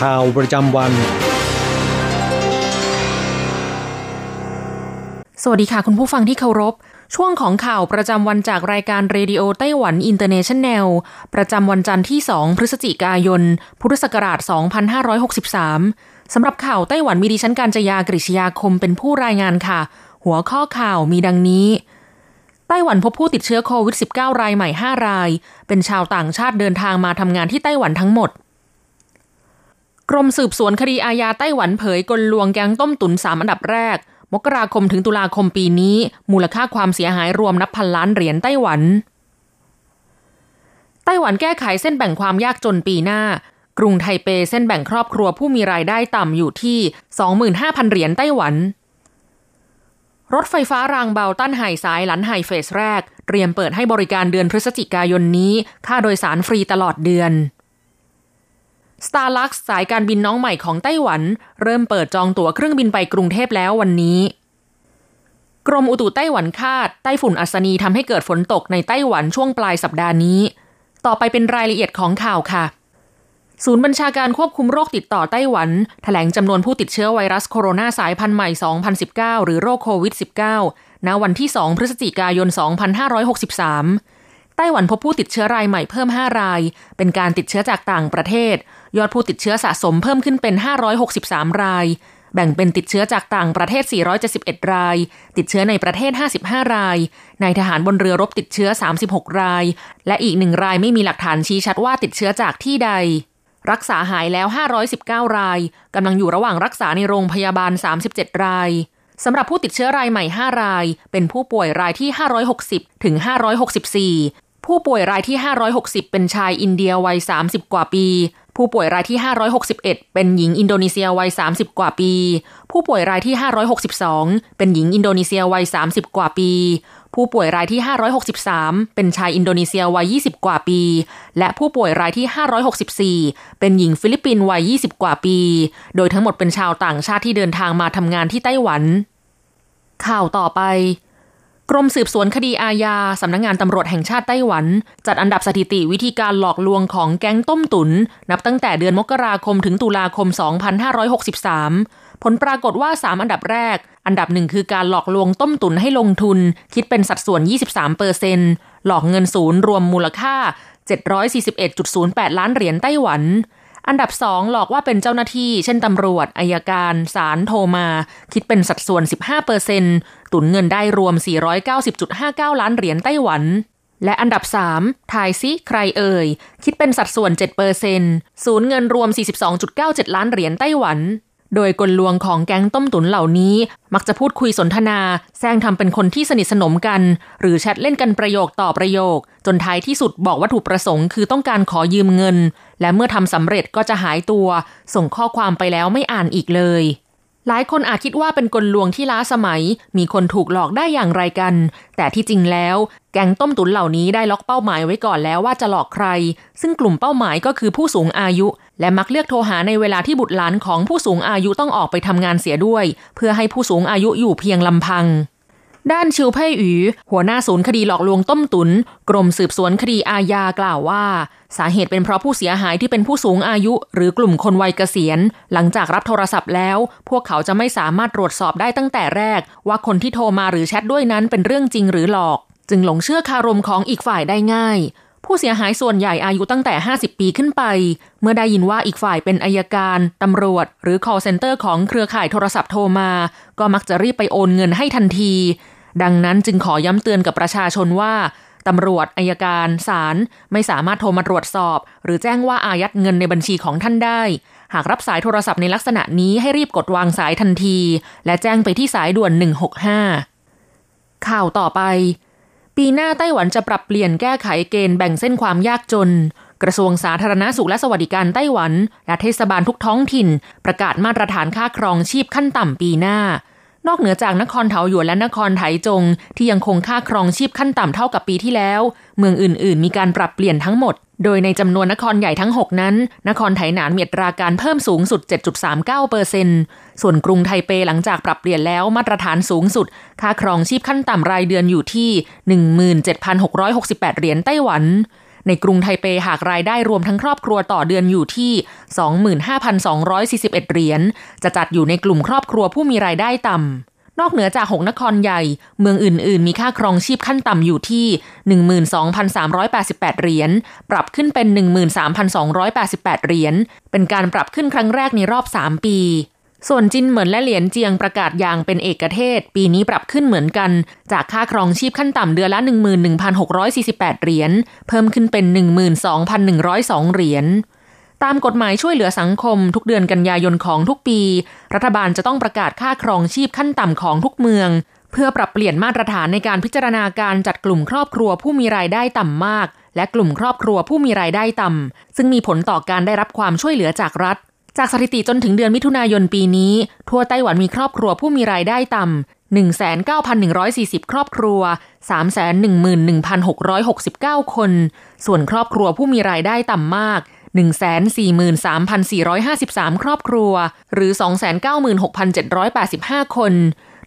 ข่าวประจำวัน สวัสดีค่ะคุณผู้ฟังที่เคารพ ช่วงของข่าวประจำวันจากรายการ Radio Taiwan International ประจำวันจันทร์ที่ 2 พฤศจิกายน พุทธศักราช 2563 สำหรับข่าวไต้หวันมีดิฉันการจยากริชยาคมเป็นผู้รายงานค่ะ หัวข้อข่าวมีดังนี้ไต้หวันพบผู้ติดเชื้อโควิด -19 รายใหม่ 5 ราย เป็นชาวต่างชาติเดินทางมาทำงานที่ไต้หวันทั้งหมด กรมสืบสวนคดีอาญาไต้หวันเผยกลลวงแก๊งต้มตุ๋นสามอันดับแรก มกราคมถึงตุลาคมปีนี้ มูลค่าความเสียหายรวมนับพันล้านเหรียญไต้หวัน ไต้หวันแก้ไขเส้นแบ่งความยากจนปีหน้า กรุงไทเปเส้นแบ่งครอบครัวผู้มีรายได้ต่ำอยู่ที่ 25,000 เหรียญไต้หวัน รถไฟฟ้ารางเบาต้านไห่สายหลันไห่เฟสแรก เตรียมเปิดให้บริการเดือนพฤศจิกายนนี้ ค่าโดยสารฟรีตลอดเดือน Starlux สายการบินน้องใหม่ของไต้หวัน เริ่มเปิดจองตั๋วเครื่องบินไปกรุงเทพแล้ววันนี้ กรมอุตุไต้หวันคาดไต้ฝุ่นอัศนีทำให้เกิดฝนตกในไต้หวันช่วงปลายสัปดาห์นี้ ต่อไปเป็นรายละเอียดของข่าวค่ะ ศูนย์บัญชาการควบคุมโรคติดต่อไต้หวันแถลงจำนวนผู้ติดเชื้อไวรัสโคโรนาสายพันธุ์ใหม่ 2019 หรือโรคโควิด -19 ณวันที่ 2 พฤศจิกายน 2563 ไต้หวันพบผู้ติดเชื้อรายใหม่เพิ่ม 5 ราย เป็นการติดเชื้อจากต่างประเทศ ยอดผู้ติดเชื้อสะสมเพิ่มขึ้นเป็น 563 ราย แบ่งเป็นติดเชื้อจากต่างประเทศ 471 ราย ติดเชื้อในประเทศ 55 ราย นายทหารบนเรือรบติดเชื้อ 36 ราย และอีกหนึ่งรายไม่มีหลักฐานชี้ชัดว่าติดเชื้อจากที่ใด รักษาหายแล้ว 519 ราย กำลังอยู่ระหว่างรักษาในโรงพยาบาล 37 รายสำหรับผู้ติดเชื้อรายใหม่ 5 ราย เป็นผู้ป่วยรายที่ 560 ถึง 564 ผู้ป่วยรายที่ 560 เป็นชายอินเดียวัย 30 กว่าปี ผู้ป่วยรายที่ 561 เป็นหญิงอินโดนีเซียวัย 30 กว่าปี ผู้ป่วยรายที่ 562 เป็นหญิงอินโดนีเซียวัย 30 กว่าปี ผู้ป่วยรายที่ 563 เป็นชายอินโดนีเซียวัย 20 กว่าปี และผู้ป่วยรายที่ 564 เป็นหญิงฟิลิปปินส์วัย 20 กว่าปี โดยทั้งหมดเป็นชาวต่างชาติที่เดินทางมาทำงานที่ไต้หวัน ข่าวต่อไป กรมสืบสวนคดีอาญาสำนักงงานตำรวจแห่งชาติไต้หวัน จัดอันดับสถิติวิธีการหลอกลวงของแก๊งต้มตุน นับตั้งแต่เดือนมกราคมถึงตุลาคม 2563 ผลปรากฏว่า 3 อันดับแรก อันดับหนึ่งคือการหลอกลวงต้มตุนให้ลงทุน คิดเป็นสัดส่วน 23เปอร์เซนหลอกเงินศูนย์รวมมูลค่า 741.08 ล้านเหรียญไต้หวัน อันดับสองหลอกว่าเป็นเจ้าหน้าที่ เช่นตำรวจอายการศาลโทรมา คิดเป็นสัดส่วน 15เปอร์เซนตุนเงินได้รวม 490.59 ล้านเหรียญไต้หวัน และอันดับ 3 ทายซิใครเอ่ย คิดเป็นสัดส่วน 7%ศูนย์เงินรวม 42.97 ล้านเหรียญไต้หวัน โดยกลลวงของแก๊งต้มตุ๋นเหล่านี้ มักจะพูดคุยสนทนา แซงทำเป็นคนที่สนิทสนมกัน หรือแชทเล่นกันประโยคต่อประโยค จนท้ายที่สุดบอกวัตถุประสงค์คือต้องการขอยืมเงิน และเมื่อทำสำเร็จก็จะหายตัว ส่งข้อความไปแล้วไม่อ่านอีกเลย หลายคนอาจคิดว่าเป็นกลลวงที่ล้าสมัย มีคนถูกหลอกได้อย่างไรกัน แต่ที่จริงแล้ว แก๊งต้มตุ๋นเหล่านี้ได้ล็อกเป้าหมายไว้ก่อนแล้วว่าจะหลอกใคร ซึ่งกลุ่มเป้าหมายก็คือผู้สูงอายุ และมักเลือกโทรหาในเวลาที่บุตรหลานของผู้สูงอายุต้องออกไปทำงานเสียด้วย เพื่อให้ผู้สูงอายุอยู่เพียงลำพัง ด้านชิวเพ่ยอูหัวหน้าศูนย์คดีหลอกลวงต้มตุน กรมสืบสวนคดีอาญากล่าวว่า สาเหตุเป็นเพราะผู้เสียหายที่เป็นผู้สูงอายุ หรือกลุ่มคนวัยเกษียณ หลังจากรับโทรศัพท์แล้ว พวกเขาจะไม่สามารถตรวจสอบได้ตั้งแต่แรก ว่าคนที่โทรมาหรือแชทด้วยนั้นเป็นเรื่องจริงหรือหลอก จึงหลงเชื่อคารมของอีกฝ่ายได้ง่าย ผู้เสียหายส่วนใหญ่อายุตั้งแต่ 50 ปีขึ้นไป เมื่อได้ยินว่าอีกฝ่ายเป็นอายการตำรวจ หรือ call center ของเครือข่ายโทรศัพท์โทรมา ก็มักจะรีบไปโอนเงินให้ทันที ดังนั้นจึงขอย้ำเตือนกับประชาชนว่าตำรวจอายการศาลไม่สามารถโทรมาตรวจสอบ หรือแจ้งว่าอายัดเงินในบัญชีของท่านได้ หากรับสายโทรศัพท์ในลักษณะนี้ให้รีบกดวางสายทันที และแจ้งไปที่สายด่วน 165 ข่าวต่อไป ปีหน้าไต้หวันจะปรับเปลี่ยนแก้ไขเกณฑ์แบ่งเส้นความยากจน กระทรวงสาธารณาสุขและสวัสดิการไต้หวัน และเทศบาลทุกท้องถิ่น ประกาศมาตรฐานค่าครองชีพขั้นต่ำปีหน้า นอกเหนือจากนครเทาหยวนและนครไถจง ที่ยังคงค่าครองชีพขั้นต่ำเท่ากับปีที่แล้ว เมืองอื่น ๆ มีการปรับเปลี่ยนทั้งหมด โดยในจำนวนนครใหญ่ทั้ง 6 นั้น นครไถหนานมีอัตราการเพิ่มสูงสุด 7.39เปอร์เซ็นส่วนกรุงไทเปหลังจากปรับเปลี่ยนแล้วมาตรฐานสูงสุด ค่าครองชีพขั้นต่ำรายเดือนอยู่ที่ 17,668 เหรียญไต้หวัน ในกรุงไทเปหากรายได้รวมทั้งครอบครัวต่อเดือนอยู่ที่ 25,241 เหรียญ จะจัดอยู่ในกลุ่มครอบครัวผู้มีรายได้ต่ำ นอกเหนือจากหกนครใหญ่ เมืองอื่น ๆ มีค่าครองชีพขั้นต่ำอยู่ที่ 12,388 เหรียญ ปรับขึ้นเป็น 13,288 เหรียญ เป็นการปรับขึ้นครั้งแรกในรอบ 3 ปี ส่วนจินเหมินและเหรียญเจียงประกาศอย่างเป็นเอกเทศ ปีนี้ปรับขึ้นเหมือนกัน จากค่าครองชีพขั้นต่ำเดือนละ 11,648 เหรียญเพิ่มขึ้นเป็น 12,102 เหรียญตามกฎหมายช่วยเหลือสังคมทุกเดือนกันยายนของทุกปี รัฐบาลจะต้องประกาศค่าครองชีพขั้นต่ำของทุกเมือง เพื่อปรับเปลี่ยนมาตรฐานในการพิจารณาการจัดกลุ่มครอบครัวผู้มีรายได้ต่ำมาก และกลุ่มครอบครัวผู้มีรายได้ต่ำซึ่งมีผลต่อการได้รับความช่วยเหลือจากรัฐ จากสถิติจนถึงเดือนมิถุนายนปีนี้ ทั่วไต้หวันมีครอบครัวผู้มีรายได้ต่ำ 19,140 ครอบครัว 311,669 คน ส่วนครอบครัวผู้มีรายได้ต่ำมาก 143,453 ครอบครัว หรือ 296,785 คน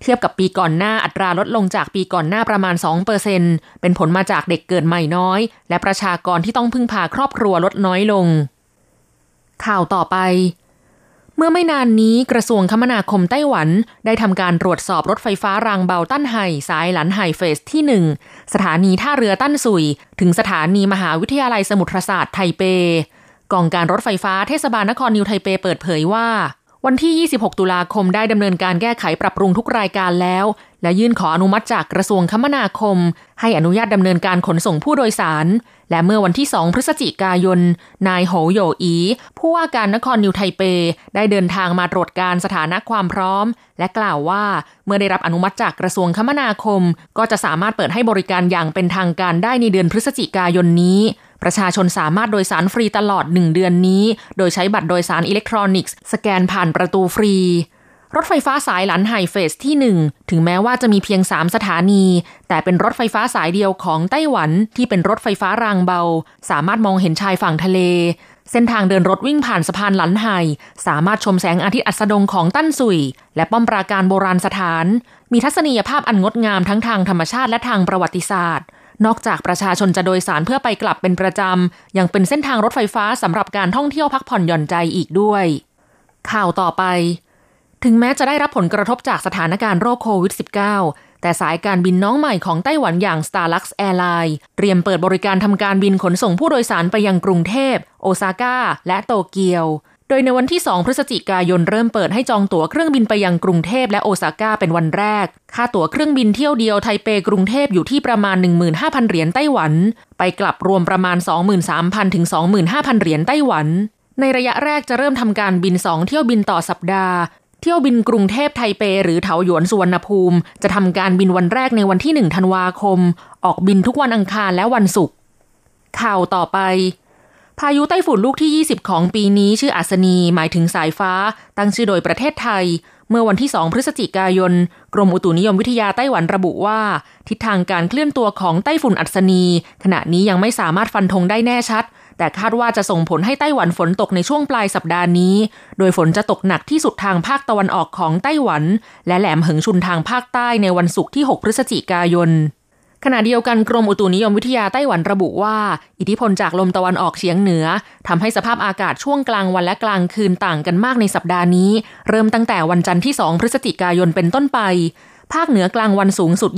เทียบกับปีก่อนหน้าอัตราลดลงจากปีก่อนหน้าประมาณ 2%เปอร์เซ็นเป็นผลมาจากเด็กเกิดใหม่น้อย และประชากรที่ต้องพึ่งพาครอบครัวลดน้อยลง ข่าวต่อไป เมื่อไม่นานนี้กระทรวงคมนาคมไต้หวัน ได้ทำการตรวจสอบรถไฟฟ้ารางเบาตั้นไห่สายหลันไห่เฟสที่หนึ่งสถานีท่าเรือตั้นสุย ถึงสถานีมหาวิทยาลัยสมุทรศาสตร์ไทเปกองการรถไฟฟ้าเทศบาลนครนิวไทเปเปิดเผยว่า วันที่ 26 ตุลาคมได้ดำเนินการแก้ไขปรับปรุงทุกรายการแล้ว และยื่นขออนุมัติจากกระทรวงคมนาคม ให้อนุญาตดำเนินการขนส่งผู้โดยสาร และเมื่อวันที่ 2 พฤศจิกายน นายโหวโหย่วอี๋ ผู้ว่าการนครนิวไทเป ได้เดินทางมาตรวจการสถานะความพร้อม และกล่าวว่าเมื่อได้รับอนุมัติจากกระทรวงคมนาคม ก็จะสามารถเปิดให้บริการอย่างเป็นทางการได้ในเดือนพฤศจิกายนนี้ ประชาชนสามารถโดยสารฟรีตลอด 1 เดือนนี้ โดยใช้บัตรโดยสารอิเล็กทรอนิกส์ สแกนผ่านประตูฟรี รถไฟฟ้าสายหลันไห่ phase ที่ 1 ถึงแม้ว่าจะมีเพียง 3 สถานี แต่เป็นรถไฟฟ้าสายเดียวของไต้หวันที่เป็นรถไฟฟ้ารางเบา สามารถมองเห็นชายฝั่งทะเล เส้นทางเดินรถวิ่งผ่านสะพานหลันไฮสามารถชมแสงอาทิตย์อัสดงของตั้นสุย และป้อมปราการโบราณสถาน มีทัศนียภาพอันงดงามทั้งทางธรรมชาติและทางประวัติศาสตร์ นอกจากประชาชนจะโดยสารเพื่อไปกลับเป็นประจำ ยังเป็นเส้นทางรถไฟฟ้าสำหรับการท่องเที่ยวพักผ่อนหย่อนใจอีกด้วย ข่าวต่อไป ถึงแม้จะได้รับผลกระทบจากสถานการณ์โรคโควิด -19 แต่สายการบินน้องใหม่ของไต้หวันอย่าง Starlux Airline เตรียมเปิดบริการทำการบินขนส่งผู้โดยสารไปยังกรุงเทพ โอซาก้า และโตเกียว โดยในวันที่ 2 พฤศจิกายนเริ่มเปิดให้จองตั๋วเครื่องบินไปยังกรุงเทพและโอซาก้าเป็นวันแรก ค่าตั๋วเครื่องบินเที่ยวเดียวไทเปกรุงเทพอยู่ที่ประมาณ 15,000 เหรียญไต้หวัน ไปกลับรวมประมาณ 23,000 ถึง 25,000 เหรียญไต้หวัน ในระยะแรกจะเริ่มทำการบิน 2 เที่ยวบินต่อสัปดาห์ เที่ยวบินกรุงเทพไทเป หรือเถาหยวนสุวรรณภูมิ จะทำการบินวันแรกในวันที่ 1 ธันวาคม ออกบินทุกวันอังคารและวันศุกร์ข่าวต่อไป พายุไต้ฝุ่นลูกที่ 20 ของปีนี้ชื่ออัศนีหมายถึงสายฟ้า ตั้งชื่อโดยประเทศไทย เมื่อวันที่ 2 พฤศจิกายน กรมอุตุนิยมวิทยาไต้หวันระบุว่า ทิศทางการเคลื่อนตัวของไต้ฝุ่นอัศนี ขณะนี้ยังไม่สามารถฟันธงได้แน่ชัด แต่คาดว่าจะส่งผลให้ไต้หวันฝนตกในช่วงปลายสัปดาห์นี้ โดยฝนจะตกหนักที่สุดทางภาคตะวันออกของไต้หวัน และแหลมเหิงชุนทางภาคใต้ในวันศุกร์ที่ 6 พฤศจิกายน ขณะเดียวกันกรมอุตุนิยมวิทยาไต้หวันระบุว่า อิทธิพลจากลมตะวันออกเฉียงเหนือทำให้สภาพอากาศช่วงกลางวันและกลางคืนต่างกันมากในสัปดาห์นี้ เริ่มตั้งแต่วันจันทร์ที่ 2 พฤศจิกายนเป็นต้นไป ภาคเหนือกลางวันสูงสุด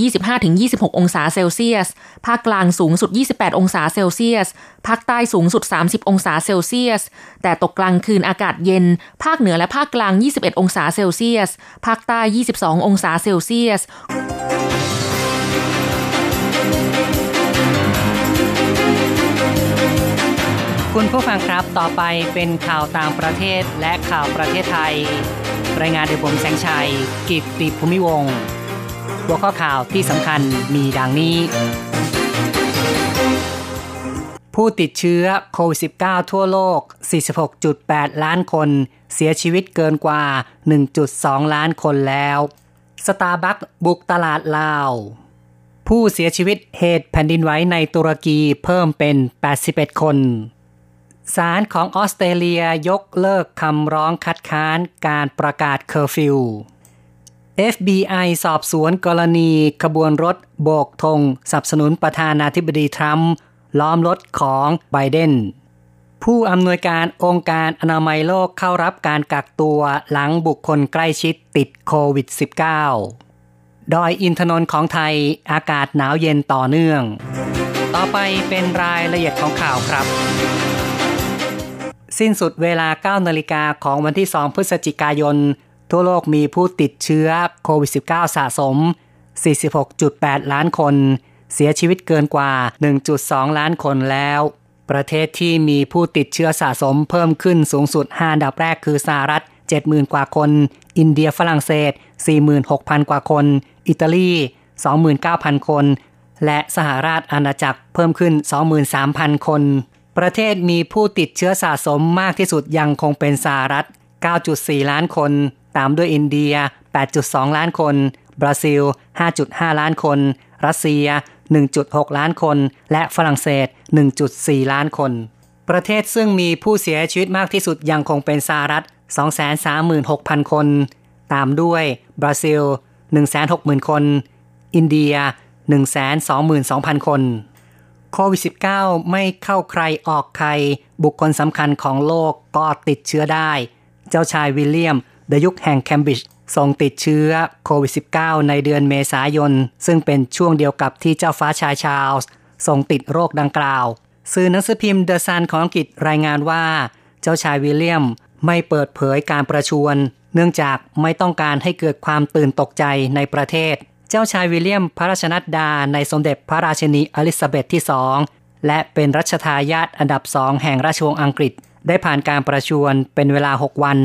25-26 องศาเซลเซียส ภาคกลางสูงสุด 28 องศาเซลเซียส ภาคใต้สูงสุด 30 องศาเซลเซียส แต่ตกกลางคืนอากาศเย็น ภาคเหนือและภาคกลาง 21 องศาเซลเซียส ภาคใต้ 22 องศาเซลเซียส คุณผู้ฟังครับต่อไปเป็นข่าวต่างประเทศและข่าวประเทศไทย รายงานโดยผมแสงชัย กิตติภูมิวงหัวข้อข่าวที่สำคัญมีดังนี้ ผู้ติดเชื้อโควิด -19 ทั่วโลก 46.8 ล้านคน เสียชีวิตเกินกว่า 1.2 ล้านคนแล้วสตาร์บัคบุกตลาดลาว ผู้เสียชีวิตเหตุแผ่นดินไหวในตุรกีเพิ่มเป็น 81 คน ศาลของออสเตรเลียยกเลิกคำร้องคัดค้านการประกาศเคอร์ฟิว FBI สอบสวนกรณีขบวนรถโบกธงสนับสนุนประธานาธิบดีทรัมป์ล้อมรถของไบเดน ผู้อำนวยการองค์การอนามัยโลกเข้ารับการกักตัวหลังบุคคลใกล้ชิดติดโควิด -19 ดอยอินทนนท์ของไทยอากาศหนาวเย็นต่อเนื่อง ต่อไปเป็นรายละเอียดของข่าวครับ สิ้นสุดเวลา 9 นาฬิกาของวันที่ 2 พฤศจิกายน ทั่วโลกมีผู้ติดเชื้อโควิด -19 สะสม 46.8 ล้านคน เสียชีวิตเกินกว่า 1.2 ล้านคนแล้ว ประเทศที่มีผู้ติดเชื้อสะสมเพิ่มขึ้นสูงสุด 5 อันดับแรกคือสหรัฐ 70,000 กว่าคน อินเดียฝรั่งเศส 46,000 กว่าคน อิตาลี 29,000 คน และสหราชอาณาจักรเพิ่มขึ้น 23,000 คน ประเทศมีผู้ติดเชื้อสะสมมากที่สุดยังคงเป็นสหรัฐ 9.4 ล้านคน ตามด้วยอินเดีย 8.2 ล้านคน บราซิล 5.5 ล้านคน รัสเซีย 1.6 ล้านคน และฝรั่งเศส 1.4 ล้านคน ประเทศซึ่งมีผู้เสียชีวิตมากที่สุดยังคงเป็นสหรัฐ 236,000 คน ตามด้วยบราซิล 160,000 คน อินเดีย 122,000 คน โควิด -19 ไม่เข้าใครออกใคร บุคคลสำคัญของโลกก็ติดเชื้อได้ เจ้าชายวิลเลียมเดยุคแห่งแคมบริดจ์ทรงติดเชื้อโควิด -19 ในเดือนเมษายน ซึ่งเป็นช่วงเดียวกับที่เจ้าฟ้าชายชาลส์ทรงติดโรคดังกล่าว สื่อหนังสือพิมพ์เดอะซันของอังกฤษรายงานว่า เจ้าชายวิลเลียมไม่เปิดเผยการประชวรเนื่องจากไม่ต้องการให้เกิดความตื่นตกใจในประเทศ เจ้าชายวิลเลียมพระราชนัดดาในสมเด็จพระราชินีอลิซาเบธที่สองและเป็นรัชทายาทอันดับสองแห่งราชวงศ์อังกฤษ ได้ผ่านการประชวรเป็นเวลา 6 วัน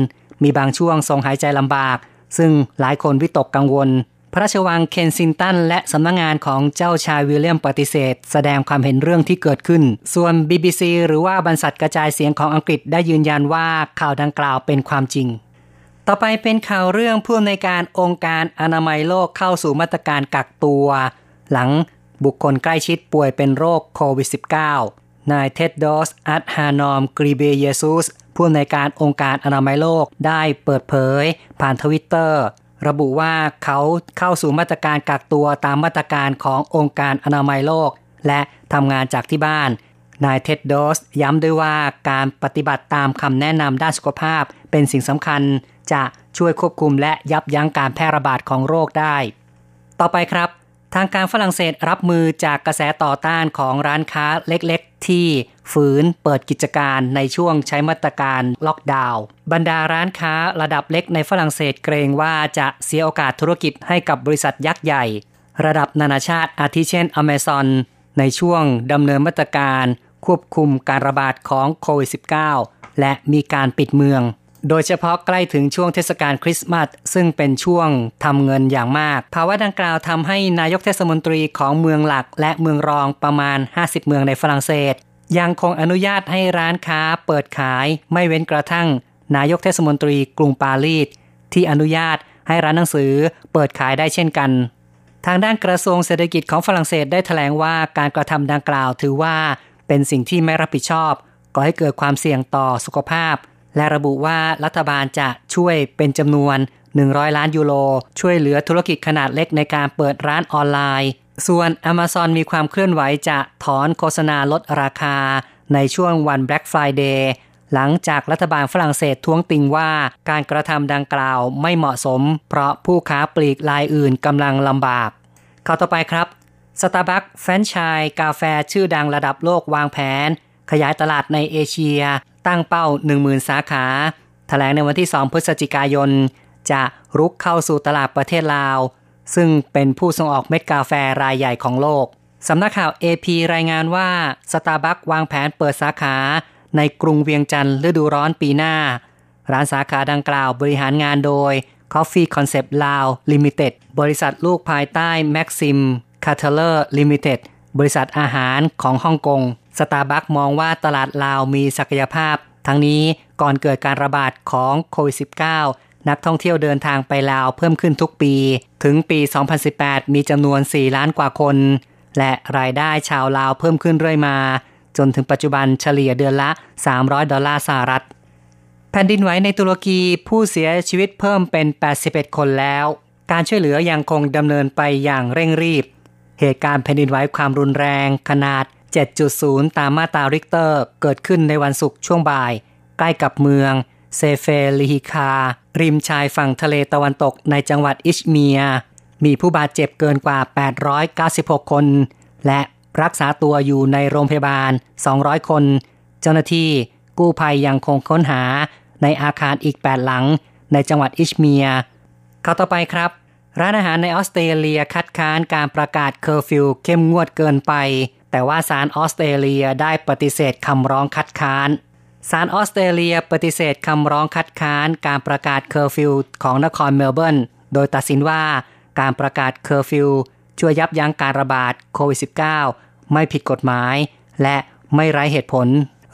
มีบางช่วงทรงหายใจลำบาก ซึ่งหลายคนวิตกกังวล พระราชวังเคนซินตันและสำนักงงานของเจ้าชายวิลเลียมปฏิเสธ แสดงความเห็นเรื่องที่เกิดขึ้น ส่วน BBC หรือว่าบรรษัทกระจายเสียงของอังกฤษได้ยืนยันว่าข่าวดังกล่าวเป็นความจริง ต่อไปเป็นข่าวเรื่องผู้ในวยการองค์การอนามัยโลกเข้าสู่มาตรการกักตัว หลังบุคคลใกล้ชิดป่วยเป็นโรคโควิด -19 นายเท็ดดอสอัตฮานอมกรีเบเยซุสผู้ในวยการองค์การอนามัยโลกได้เปิดเผย ผ่านทวิตเตอร์ระบุว่าเขาเข้าสู่มาตรการกักตัวตามมาตรการขององค์การอนามัยโลก และทำงานจากที่บ้าน นายเท็ดดอสย้ำด้วยว่าการปฏิบัติตามคำแนะนำด้านสุขภาพเป็นสิ่งสำคัญ จะช่วยควบคุมและยับยั้งการแพร่ระบาดของโรคได้ ต่อไปครับ ทางการฝรั่งเศสรับมือจากกระแสต่อต้านของร้านค้าเล็กๆ ที่ฝืนเปิดกิจการในช่วงใช้มาตรการล็อกดาวน์บรรดาร้านค้าระดับเล็กในฝรั่งเศสเกรงว่าจะเสียโอกาสธุรกิจให้กับบริษัทยักษ์ใหญ่ ระดับนานาชาติอาทิเช่นอเมซอนในช่วงดำเนินมาตรการควบคุมการระบาดของโควิด -19 และมีการปิดเมือง โดยเฉพาะใกล้ถึงช่วงเทศกาลคริสต์มาสซึ่งเป็นช่วงทำเงินอย่างมาก ภาวะดังกล่าวทำให้นายกเทศมนตรีของเมืองหลักและเมืองรองประมาณ 50 เมืองในฝรั่งเศส ยังคงอนุญาตให้ร้านค้าเปิดขายไม่เว้นกระทั่ง นายกเทศมนตรีกรุงปารีสที่อนุญาตให้ร้านหนังสือเปิดขายได้เช่นกัน ทางด้านกระทรวงเศรษฐกิจของฝรั่งเศสได้ถแถลงว่าการกระทำดังกล่าวถือว่าเป็นสิ่งที่ไม่รับผิดชอบก่อให้เกิดความเสี่ยงต่อสุขภาพ และระบุว่ารัฐบาลจะช่วยเป็นจำนวน 100 ล้านยูโร ช่วยเหลือธุรกิจขนาดเล็กในการเปิดร้านออนไลน์ ส่วน Amazon มีความเคลื่อนไหวจะถอนโฆษณาลดราคา ในช่วงวัน Black Friday หลังจากรัฐบาลฝรั่งเศสท้วงติงว่าการกระทำดังกล่าวไม่เหมาะสม เพราะผู้ค้าปลีกรายอื่นกำลังลำบากข่าวต่อไปครับสตาร์บัคแฟรนไชายกาแฟชื่อดังระดับโลกวางแผน ขยายตลาดในเอเชีย ตั้งเป้า 10,000 สาขาถแถลงในวันที่ 2 พฤศจิกายน จะรุกเข้าสู่ตลาดประเทศลาว ซึ่งเป็นผู้ส่งออกเม็ดกาแฟรายใหญ่ของโลก สำนักข่าว AP รายงานว่าสตาร์บัควางแผนเปิดสาขาในกรุงเวียงจันทร์ฤดูร้อนปีหน้า ร้านสาขาดังกล่าวบริหารงานโดย Coffee Concept Lao Limited บริษัทลูกภายใต้ Maxim c a t e l e r Limited บริษัทอาหารของฮ่องกง สตาร์บัคมองว่าตลาดลาวมีศักยภาพ ทั้งนี้ก่อนเกิดการระบาดของโควิด -19 นักท่องเที่ยวเดินทางไปลาวเพิ่มขึ้นทุกปี ถึงปี 2018 มีจำนวน 4 ล้านกว่าคน และรายได้ชาวลาวเพิ่มขึ้นเรื่อยมา จนถึงปัจจุบันเฉลี่ยเดือนละ 300 ดอลลาร์สหรัฐ แผ่นดินไหวในตุรกีผู้เสียชีวิตเพิ่มเป็น 81 คนแล้ว การช่วยเหลือยังคงดำเนินไปอย่างเร่งรีบ เหตุการณ์แผ่นดินไหวความรุนแรงขนาด 7.0 ตามมาตราริกเตอร์ เกิดขึ้นในวันศุกร์ช่วงบ่าย ใกล้กับเมือง เซเฟลิฮิคา ริมชายฝั่งทะเลตะวันตกในจังหวัดอิซเมียร์ มีผู้บาดเจ็บเกินกว่า 896 คน และรักษาตัวอยู่ในโรงพยาบาล 200 คน เจ้าหน้าที่กู้ภัยยังคงค้นหาในอาคารอีก 8 หลัง ในจังหวัดอิซเมียร์ ข่าวต่อไปครับ ร้านอาหารในออสเตรเลียคัดค้านการประกาศเคอร์ฟิวเข้มงวดเกินไป แต่ว่าศาลออสเตรเลียได้ปฏิเสธคำร้องคัดค้านศาลออสเตรเลียปฏิเสธคำร้องคัดค้านการประกาศเคอร์ฟิวของนครเมลเบิร์น โดยตัดสินว่าการประกาศเคอร์ฟิวช่วยยับยั้งการระบาดโควิด -19 ไม่ผิดกฎหมาย และไม่ไร้เหตุผล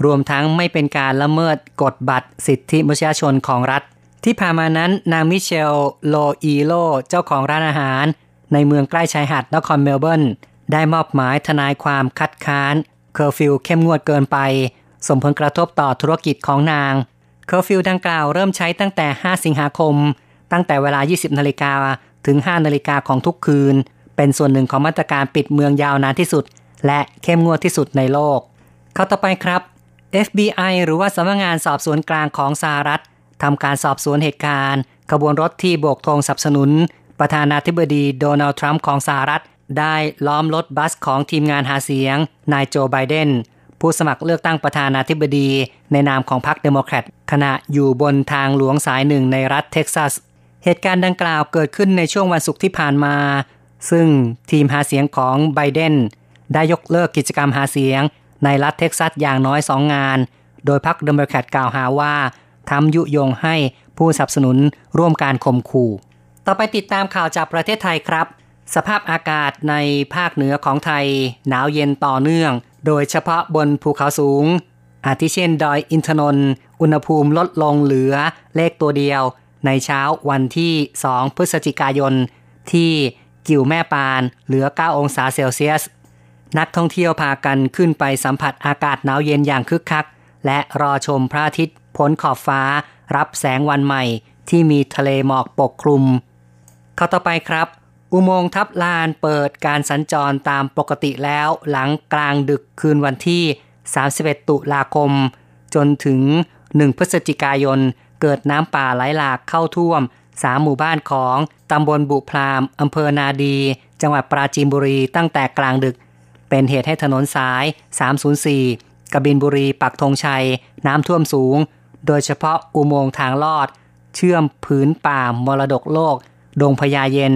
รวมทั้งไม่เป็นการละเมิดกฎบัตรสิทธิมนุษยชนของรัฐ ที่ผ่านมานั้นนางมิเชลโลอีโล เจ้าของร้านอาหาร ในเมืองใกล้ชายหาดนครเมลเบิร์น ได้มอบหมายทนายความคัดค้าน เคอร์ฟิวเข้มงวดเกินไป ส่งผลกระทบต่อธุรกิจของนาง เคอร์ฟิวดังกล่าวเริ่มใช้ตั้งแต่ 5 สิงหาคม ตั้งแต่เวลา 20 นาฬิกาถึง 5 นาฬิกาของทุกคืน เป็นส่วนหนึ่งของมาตรการปิดเมืองยาวนานที่สุด และเข้มงวดที่สุดในโลก ข่าวต่อไปครับ FBI หรือว่าสำนักงานสอบสวนกลางของสหรัฐทำการสอบสวนเหตุการณ์ ขบวนรถที่โบกธงสนับสนุน ประธานาธิบดีโดนัลด์ทรัมป์ของสหรัฐ ได้ล้อมรถบัสของทีมงานหาเสียง นายโจไบเดนผู้สมัครเลือกตั้งประธานาธิบดี ในนามของพรรคเดโมแครตขณะอยู่บนทางหลวงสายหนึ่งในรัฐเท็กซัส เหตุการณ์ดังกล่าวเกิดขึ้นในช่วงวันศุกร์ที่ผ่านมา ซึ่งทีมหาเสียงของไบเดนได้ยกเลิกกิจกรรมหาเสียง ในรัฐเท็กซัสอย่างน้อยสองงาน โดยพรรคเดโมแครตกล่าวหาว่าทรัมป์ยุยงให้ผู้สนับสนุนร่วมการข่มขู่ ต่อไปติดตามข่าวจากประเทศไทยครับ สภาพอากาศในภาคเหนือของไทย หนาวเย็นต่อเนื่อง โดยเฉพาะบนภูเขาสูง อาทิเช่นดอยอินทนนท์อุณหภูมิลดลงเหลือเลขตัวเดียว ในเช้าวันที่ 2 พฤศจิกายน ที่กิ่วแม่ปานเหลือ 9 องศาเซลเซียส นักท่องเที่ยวพากันขึ้นไปสัมผัสอากาศหนาวเย็นอย่างคึกคัก และรอชมพระอาทิตย์พ้นขอบฟ้า รับแสงวันใหม่ที่มีทะเลหมอกปกคลุม เข้าต่อไปครับ อุโมงค์ทับลานเปิดการสัญจรตามปกติแล้วหลังกลางดึกคืนวันที่ 31 ตุลาคม จนถึง 1 พฤศจิกายน เกิดน้ำป่าไหลหลากเข้าท่วมสามหมู่บ้านของตำบลบุพรามอำเภอนาดี จังหวัดปราจีนบุรีตั้งแต่กลางดึก เป็นเหตุให้ถนนสาย 304 กบินบุรีปักธงชัย น้ำท่วมสูง โดยเฉพาะอุโมงค์ทางลอด เชื่อมผืนป่ามรดกโลก ดงพญาเย็น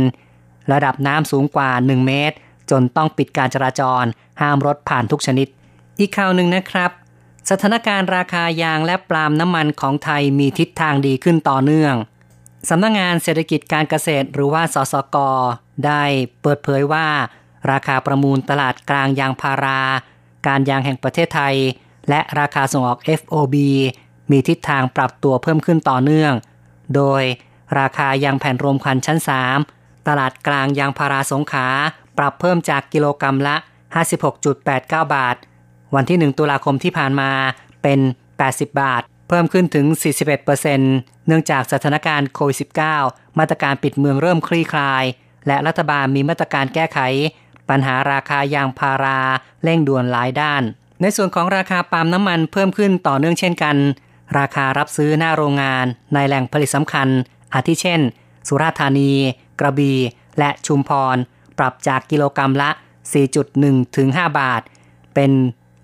ระดับน้ำสูงกว่า 1 เมตร จนต้องปิดการจราจร ห้ามรถผ่านทุกชนิด อีกข่าวหนึ่งนะครับ สถานการณ์ราคายางและปาล์มน้ำมันของไทยมีทิศทางดีขึ้นต่อเนื่องสำนักงงานเศรษฐกิจการเกษตรหรือว่าสสก ได้เปิดเผยว่า ราคาประมูลตลาดกลางยางพารา การยางแห่งประเทศไทย และราคาส่งออก FOB มีทิศทางปรับตัวเพิ่มขึ้นต่อเนื่อง โดยราคายางแผ่นรวมควันชั้น 3 ตลาดกลางยางพาราสงขา ปรับเพิ่มจากกิโลกรรัมละ 56.89 บาท วันที่ 1 ตุลาคมที่ผ่านมาเป็น 80 บาท เพิ่มขึ้นถึง 41%เนื่องจากสถานการณ์โควิด -19 มาตรการปิดเมืองเริ่มคลี่คลาย และรัฐบาลมีมาตรการแก้ไข ปัญหาราคายางพาราเร่งด่วนหลายด้าน ในส่วนของราคาปาล์มน้ำมันเพิ่มขึ้นต่อเนื่องเช่นกัน ราคารับซื้อหน้าโรงงานในแหล่งผลิตสำคัญ อาทิเช่น สุราษฎร์ธานี กระบี่และชุมพร ปรับจากกิโลกรรัมละ 4.1 ถึง 5 บาท เป็น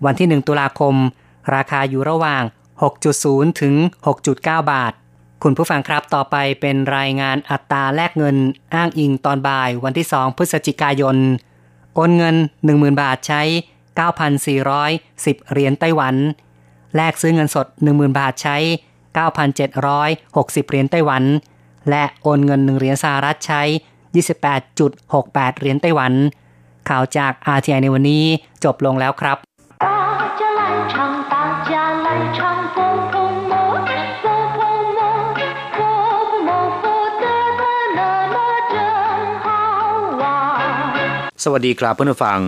วันที่ 1 ตุลาคม ราคาอยู่ระหว่าง 6.0 ถึง 6.9 บาท คุณผู้ฟังครับต่อไปเป็นรายงานอัตราแลกเงินอ้างอิงตอนบ่ายวันที่ 2 พฤศจิกายน โอนเงิน 10,000 บาทใช้ 9,410 เหรียญไต้หวัน แลกซื้อเงินสด 10,000 บาทใช้ 9,760 เหรียญไต้หวัน และโอนเงิน 1 เหรียญสหรัฐใช้ 28.68 เหรียญไต้หวัน ข่าวจาก RTI ในวันนี้จบลงแล้วครับสวัสดีครับเพื่อนผู้ฟัง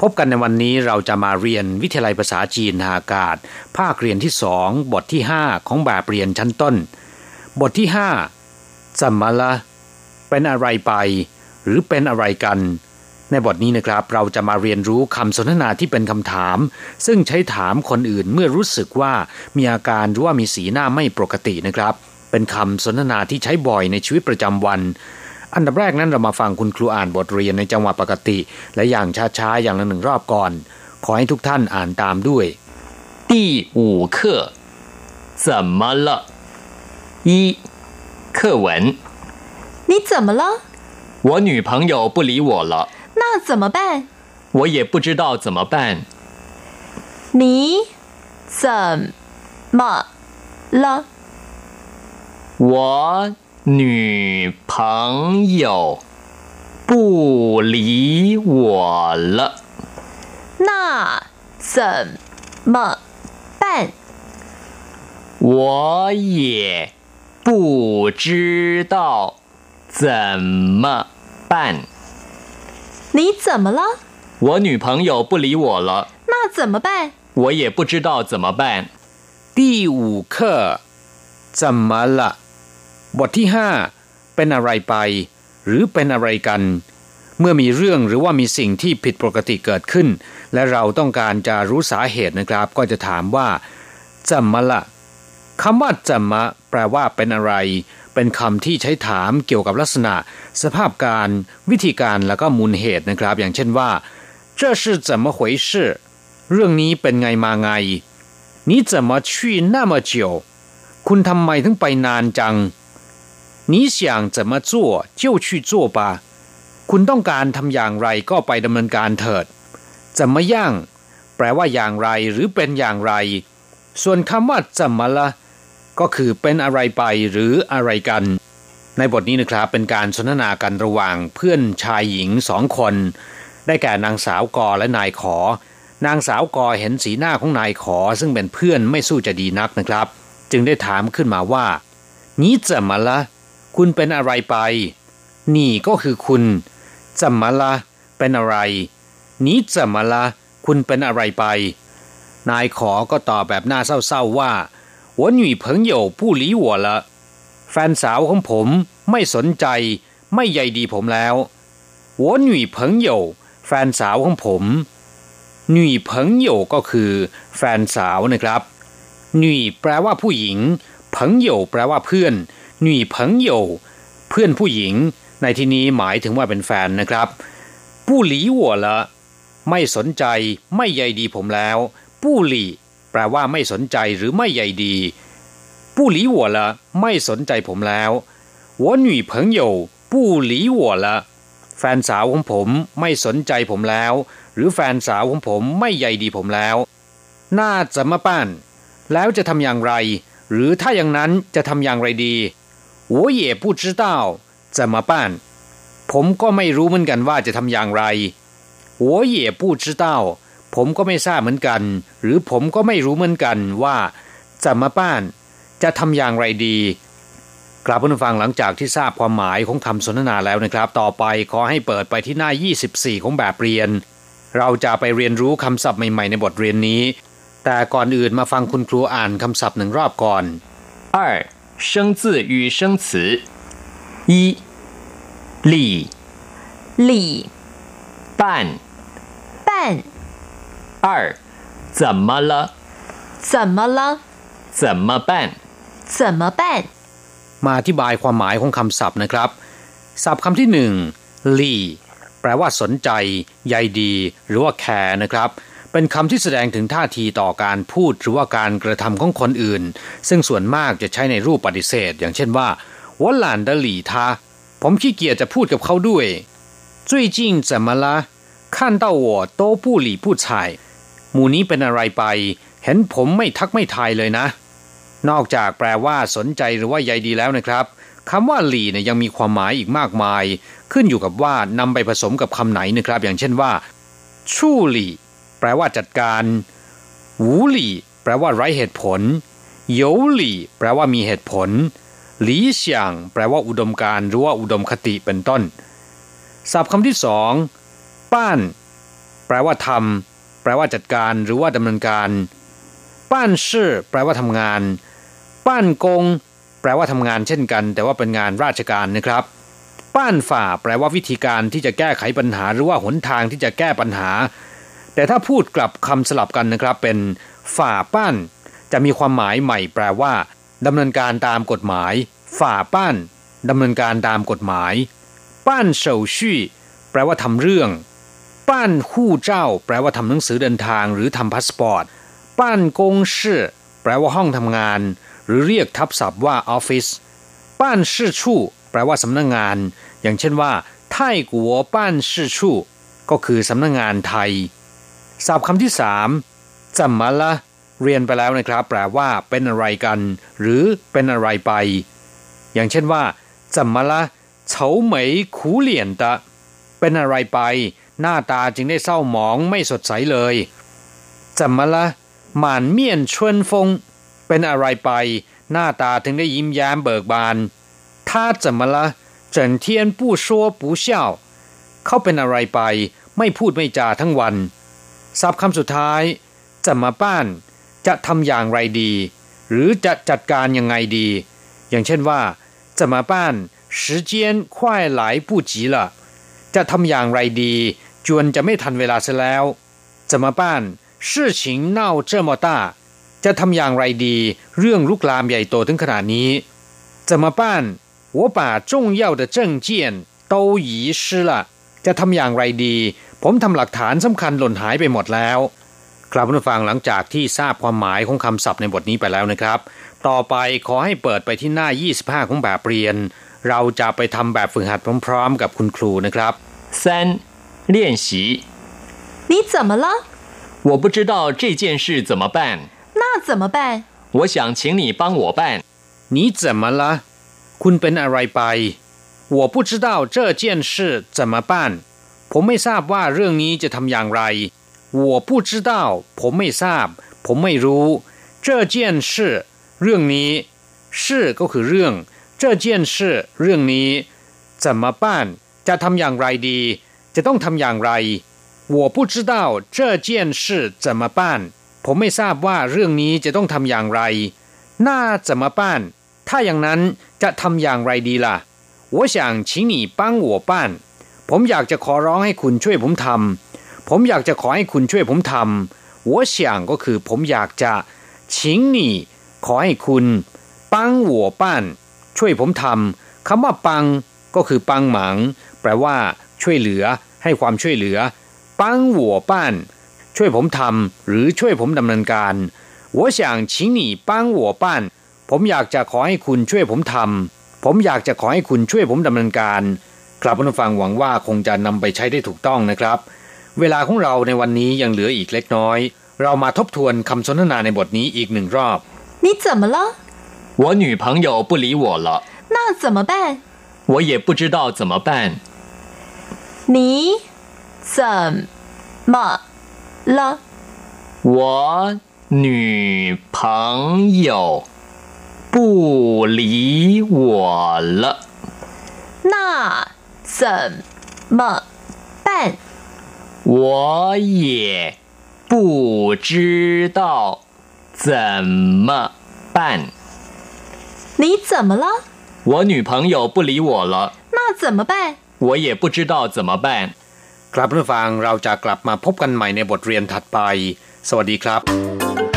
พบกันในวันนี้เราจะมาเรียนวิทยาลัยภาษาจีนทางอากาศ ภาคเรียนที่สองบทที่ห้าของแบบเรียนชั้นต้น บทที่ห้า จำมาละเป็นอะไรไป หรือเป็นอะไรกัน ในบทนี้นะครับเราจะมาเรียนรู้คำสนทนาที่เป็นคำถาม ซึ่งใช้ถามคนอื่นเมื่อรู้สึกว่ามีอาการหรือว่ามีสีหน้าไม่ปกตินะครับ เป็นคำสนทนาที่ใช้บ่อยในชีวิตประจำวันอันดับแรกนั้นเรามาฟังคุณครูอ่านบทเรียนในจังหวะปกติ และอย่างช้าๆอย่างละหนึ่งรอบก่อน ขอให้ทุกท่านอ่านตามด้วย第五课怎么了一 课文。你怎么了？我女朋友不理我了。那怎么办？我也不知道怎么办。你怎么了？我女朋友不理我了，那怎么办？我也不知道怎么办。你怎么了？我女朋友不理我了。那怎么办？我也不知道怎么办。第五课，怎么了？บทที่ห้าเป็นอะไรไป หรือเป็นอะไรกัน เมื่อมีเรื่องหรือว่ามีสิ่งที่ผิดปกติเกิดขึ้น และเราต้องการจะรู้สาเหตุนะครับ ก็จะถามว่าจำมาละ คำว่าจำมาแปลว่าเป็นอะไร เป็นคำที่ใช้ถามเกี่ยวกับลักษณะ สภาพการ วิธีการแล้วก็มูลเหตุนะครับ อย่างเช่นว่า这是怎么回事เรื่องนี้เป็นไงมาไง你怎么去那么久คุณทำไมถึงไปนานจัง你想怎么做就去做吧คุณต้องการทำอย่างไรก็ไปดำเนินการเถิดจะมาย่างแปลว่าอย่างไรหรือเป็นอย่างไร ส่วนคำว่าจะมาละ ก็คือเป็นอะไรไปหรืออะไรกัน ในบทนี้นะครับเป็นการสนทนากันระหว่างเพื่อนชายหญิงสองคน ได้แก่นางสาวกอและนายขอ นางสาวกอเห็นสีหน้าของนายขอซึ่งเป็นเพื่อนไม่สู้จะดีนักนะครับ จึงได้ถามขึ้นมาว่านี้จะมาละ คุณเป็นอะไรไป นี่ก็คือคุณจะมาละ เป็นอะไร นี้จะมาละ คุณเป็นอะไรไป นายขอก็ตอบแบบหน้าเศร้าๆว่า 我女朋友不理我了แฟนสาวของผมไม่สนใจ ไม่ใยดีผมแล้ว我女朋友แฟนสาวของผมหนุ่ยเพิงโยก็คือ แฟนสาวนะครับหนุ่ยแปลว่าผู้หญิงเพิงโยแปลว่าเพื่อนหนุ่ยเพิงโยเพื่อนผู้หญิง ในที่นี้หมายถึงว่าเป็นแฟนนะครับผู้หลีหัวละไม่สนใจไม่ใยดีผมแล้วผู้หลี แปลว่าไม่สนใจหรือไม่ใยดีผู้หลีหัวละไม่สนใจผมแล้ว我女朋友不理我了แฟนสาวของผมไม่สนใจผมแล้ว หรือแฟนสาวของผมไม่ใยดีผมแล้ว น่าจะมาป้านแล้วจะทำอย่างไร หรือถ้าอย่างนั้นจะทำอย่างไรดี我也不知道怎么办ผมก็ไม่รู้เหมือนกันว่าจะทำอย่างไร我也不知道 ผมก็ไม่ทราบเหมือนกัน หรือผมก็ไม่รู้เหมือนกันว่าจะมาป้านจะทำอย่างไรดีกลับผู้ฟังหลังจากที่ทราบความหมายของคำสนทนาแล้วนะครับ ต่อไปขอให้เปิดไปที่หน้า 24 ของแบบเรียน เราจะไปเรียนรู้คำศัพท์ใหม่ๆในบทเรียนนี้ แต่ก่อนอื่นมาฟังคุณครูอ่านคำศัพท์หนึ่งรอบก่อน二生字与生词：一、理理办办； 二、怎么了怎么了 怎么办？怎么办？ มาอธิบายความหมายของคำศัพท์นะครับ ศัพท์คำที่หนึ่งลีแปลว่าสนใจ ใยดี หรือว่าแคร์นะครับ เป็นคำที่แสดงถึงท่าทีต่อการพูดหรือว่าการกระทำของคนอื่น ซึ่งส่วนมากจะใช้ในรูปปฏิเสธ อย่างเช่นว่าวัหลานเดหลีทาผมขี้เกียจจะพูดกับเขาด้วย最近怎么了看到我都不理不睬ห มูนี้เป็นอะไรไป เห็นผมไม่ทักไม่ทายเลยนะ นอกจากแปลว่าสนใจหรือว่าใยดีแล้วนะครับคำว่าหลีเนี่ยยังมีความหมายอีกมากมาย ขึ้นอยู่กับว่านำไปผสมกับคำไหนนะครับ อย่างเช่นว่า ชู่หลีแปลว่าจัดการหูหลีแปลว่าไร้เหตุผลโยหลีแปลว่ามีเหตุผลหลีเฉียงแปลว่าอุดมการหรือว่าอุดมคติเป็นต้นศัพท์คำที่สองป้าน แปลว่าทำ แปลว่าจัดการหรือว่าดำเนินการ ป้านชื่อแปลว่าทำงาน ป้านกง แปลว่าทำงานเช่นกัน แต่ว่าเป็นงานราชการนะครับ ป้านฝ่า แปลว่าวิธีการที่จะแก้ไขปัญหา หรือว่าหนทางที่จะแก้ปัญหา แต่ถ้าพูดกลับคำสลับกันนะครับ เป็นฝ่าป้าน จะมีความหมายใหม่ แปลว่าดำเนินการตามกฎหมาย ฝ่าป้านดำเนินการตามกฎหมาย 办手续 แปลว่าทำเรื่อง 办护照 แปลว่าทำหนังสือเดินทางหรือทำพาสปอร์ต办公室 แปลว่าห้องทำงาน หรือเรียกทับศัพท์ว่าออฟฟิศป้านชื่อชู่แปลว่าสำนักงงาน อย่างเช่นว่าไทยกัวป้านชื่อชู่ก็คือสำนักงงานไทยศัพท์คำที่สาม怎么了 เรียนไปแล้วนะครับ แปลว่าเป็นอะไรกัน หรือเป็นอะไรไป อย่างเช่นว่าจำมาละเฉาเหมยขูเหลี่ยนตะ เป็นอะไรไป หน้าตาจึงได้เศร้าหมองไม่สดใสเลยจำมาละหม่านเมี่ยนชวนฟง เป็นอะไรไป หน้าตาถึงได้ยิ้มแย้มเบิกบาน他怎么了整天不说不笑เขาเป็นอะไรไป ไม่พูดไม่จาทั้งวันศัพท์คำสุดท้ายจะมาบ้าน จะทำอย่างไรดี หรือจะจัดการยังไงดี อย่างเช่นว่าจะมาบ้าน时间快来不及了จะทำอย่างไรดี จวนจะไม่ทันเวลาซะแล้วจะมาบ้าน事情闹这么大จะทำอย่างไรดี เรื่องลุกลามใหญ่โตถึงขนาดนี้怎么办我把重要的证件都遗失了จะทำอย่างไรดี ผมทำหลักฐานสำคัญหล่นหายไปหมดแล้ว ครับผู้ฟังหลังจากที่ทราบความหมายของคำศัพท์ในบทนี้ไปแล้วนะครับ ต่อไปขอให้เปิดไปที่หน้า 25 ของแบบเรียน เราจะไปทำแบบฝึกหัดพร้อมๆ กับคุณครูนะครับ 三、 练习。你怎么了？我不知道这件事怎么办，那怎么办？我想请你帮我办。你怎么了คุณเป็นอะไรไป我不知道这件事怎么办ผมไม่ทราบว่าเรื่องนี้จะทำอย่างไร我不知道ผมไม่ทราบ ผมไม่รู้这件事เรื่องนี้事ก็คือเรื่อง这件事เรื่องนี้怎么办จะทำอย่างไรดี จะต้องทำอย่างไร我不知道这件事怎么办ผมไม่ทราบว่าเรื่องนี้จะต้องทำอย่างไรน่า怎么办ถ้าอย่างนั้นจะทำอย่างไรดีล่ะ我想请你帮我办ผมอยากจะขอร้องให้คุณช่วยผมทำผมอยากจะขอให้คุณช่วยผมทำ我想ก็คือผมอยากจะ请你ขอให้คุณ帮我办ช่วยผมทำคำว่าปัง ก็คือปังหมัง แปลว่า ช่วยเหลือ ให้ความช่วยเหลือ帮我办ช่วยผมทำหรือช่วยผมดำเนินการ我想请你帮我办ผมอยากจะขอให้คุณช่วยผมทำผมอยากจะขอให้คุณช่วยผมดำเนินการ ครับผู้ฟังหวังว่าคงจะนำไปใช้ได้ถูกต้องนะครับ เวลาของเราในวันนี้ยังเหลืออีกเล็กน้อย เรามาทบทวนคำสนทนาในบทนี้อีกหนึ่งรอบ 你怎么了？我女朋友不理我了，那怎么办？我也不知道怎么办。 你怎么了？我女朋友不理我了，那怎么办？我也不知道怎么办。你怎么了？我女朋友不理我了，那怎么办？我也不知道怎么办。 ครับผู้ฟังเราจะกลับมาพบกันใหม่ในบทเรียนถัดไป สวัสดีครับ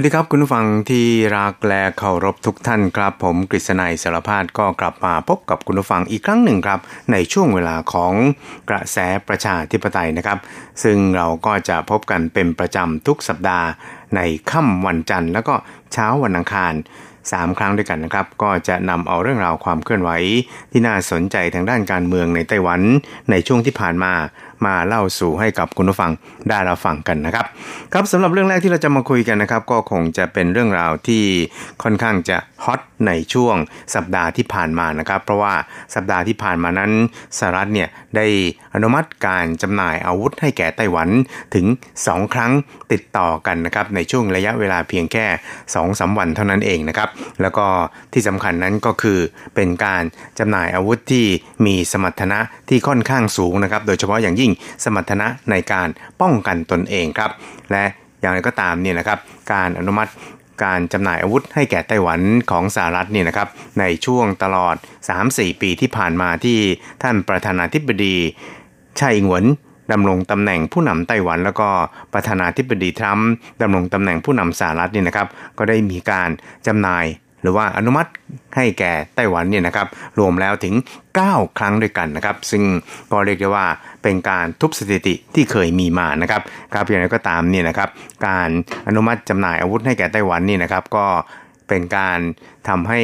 วัสดีครับคุณผู้ฟังที่รักและเคารพทุกท่านครับ ผมกฤษณัยสารพาดก็กลับมาพบกับคุณผู้ฟังอีกครั้งหนึ่งครับ ในช่วงเวลาของกระแสประชาธิปไตยนะครับ ซึ่งเราก็จะพบกันเป็นประจำทุกสัปดาห์ ในค่ำวันจันทร์ แล้วก็เช้าวันอังคาร 3 ครั้งด้วยกันนะครับ ก็จะนำเอาเรื่องราวความเคลื่อนไหว ที่น่าสนใจทางด้านการเมืองในไต้หวัน ในช่วงที่ผ่านมา มาเล่าสู่ให้กับคุณผู้ฟังได้รับฟังกันนะครับ ครับสำหรับเรื่องแรกที่เราจะมาคุยกันนะครับ ก็คงจะเป็นเรื่องราวที่ค่อนข้างจะฮอตในช่วงสัปดาห์ที่ผ่านมานะครับ เพราะว่าสัปดาห์ที่ผ่านมานั้นสหรัฐเนี่ยได้อนุมัติการจำหน่ายอาวุธให้แก่ไต้หวันถึง 2 ครั้งติดต่อกันนะครับในช่วงระยะเวลาเพียงแค่2อสวันเท่านั้นเองนะครับ แล้วก็ที่สำคัญนั้นก็คือเป็นการจำหน่ายอาวุธที่มีสมรรถนะที่ค่อนข้างสูงนะครับ โดยเฉพาะอย่างยิ่งสมรรถนะในการป้องกันตนเองครับ และอย่างไรก็ตามเนี่ยนะครับการอนุมัติการจำหน่ายอาวุธให้แก่ไต้หวันของสหรัฐเนี่ยนะครับในช่วงตลอด 3-4 ปีที่ผ่านมาที่ท่านประธานาธิบดี ไช่หวนดำรงตำแหน่งผู้นำไต้หวัน แล้วก็ประธานาธิบดีทรัมป์ดำรงตำแหน่งผู้นำสหรัฐเนี่ยนะครับ ก็ได้มีการจำหน่ายหรือว่าอนุมัติให้แก่ไต้หวันเนี่ยนะครับ รวมแล้วถึง 9 ครั้งด้วยกันนะครับ ซึ่งก็เรียกได้ว่าเป็นการทุบสถิติที่เคยมีมานะครับครับอย่างไรก็ตามเนี่ยนะครับการอนุมัติจำหน่ายอาวุธให้แก่ไต้หวันนี่นะครับ ก็เป็นการทำให้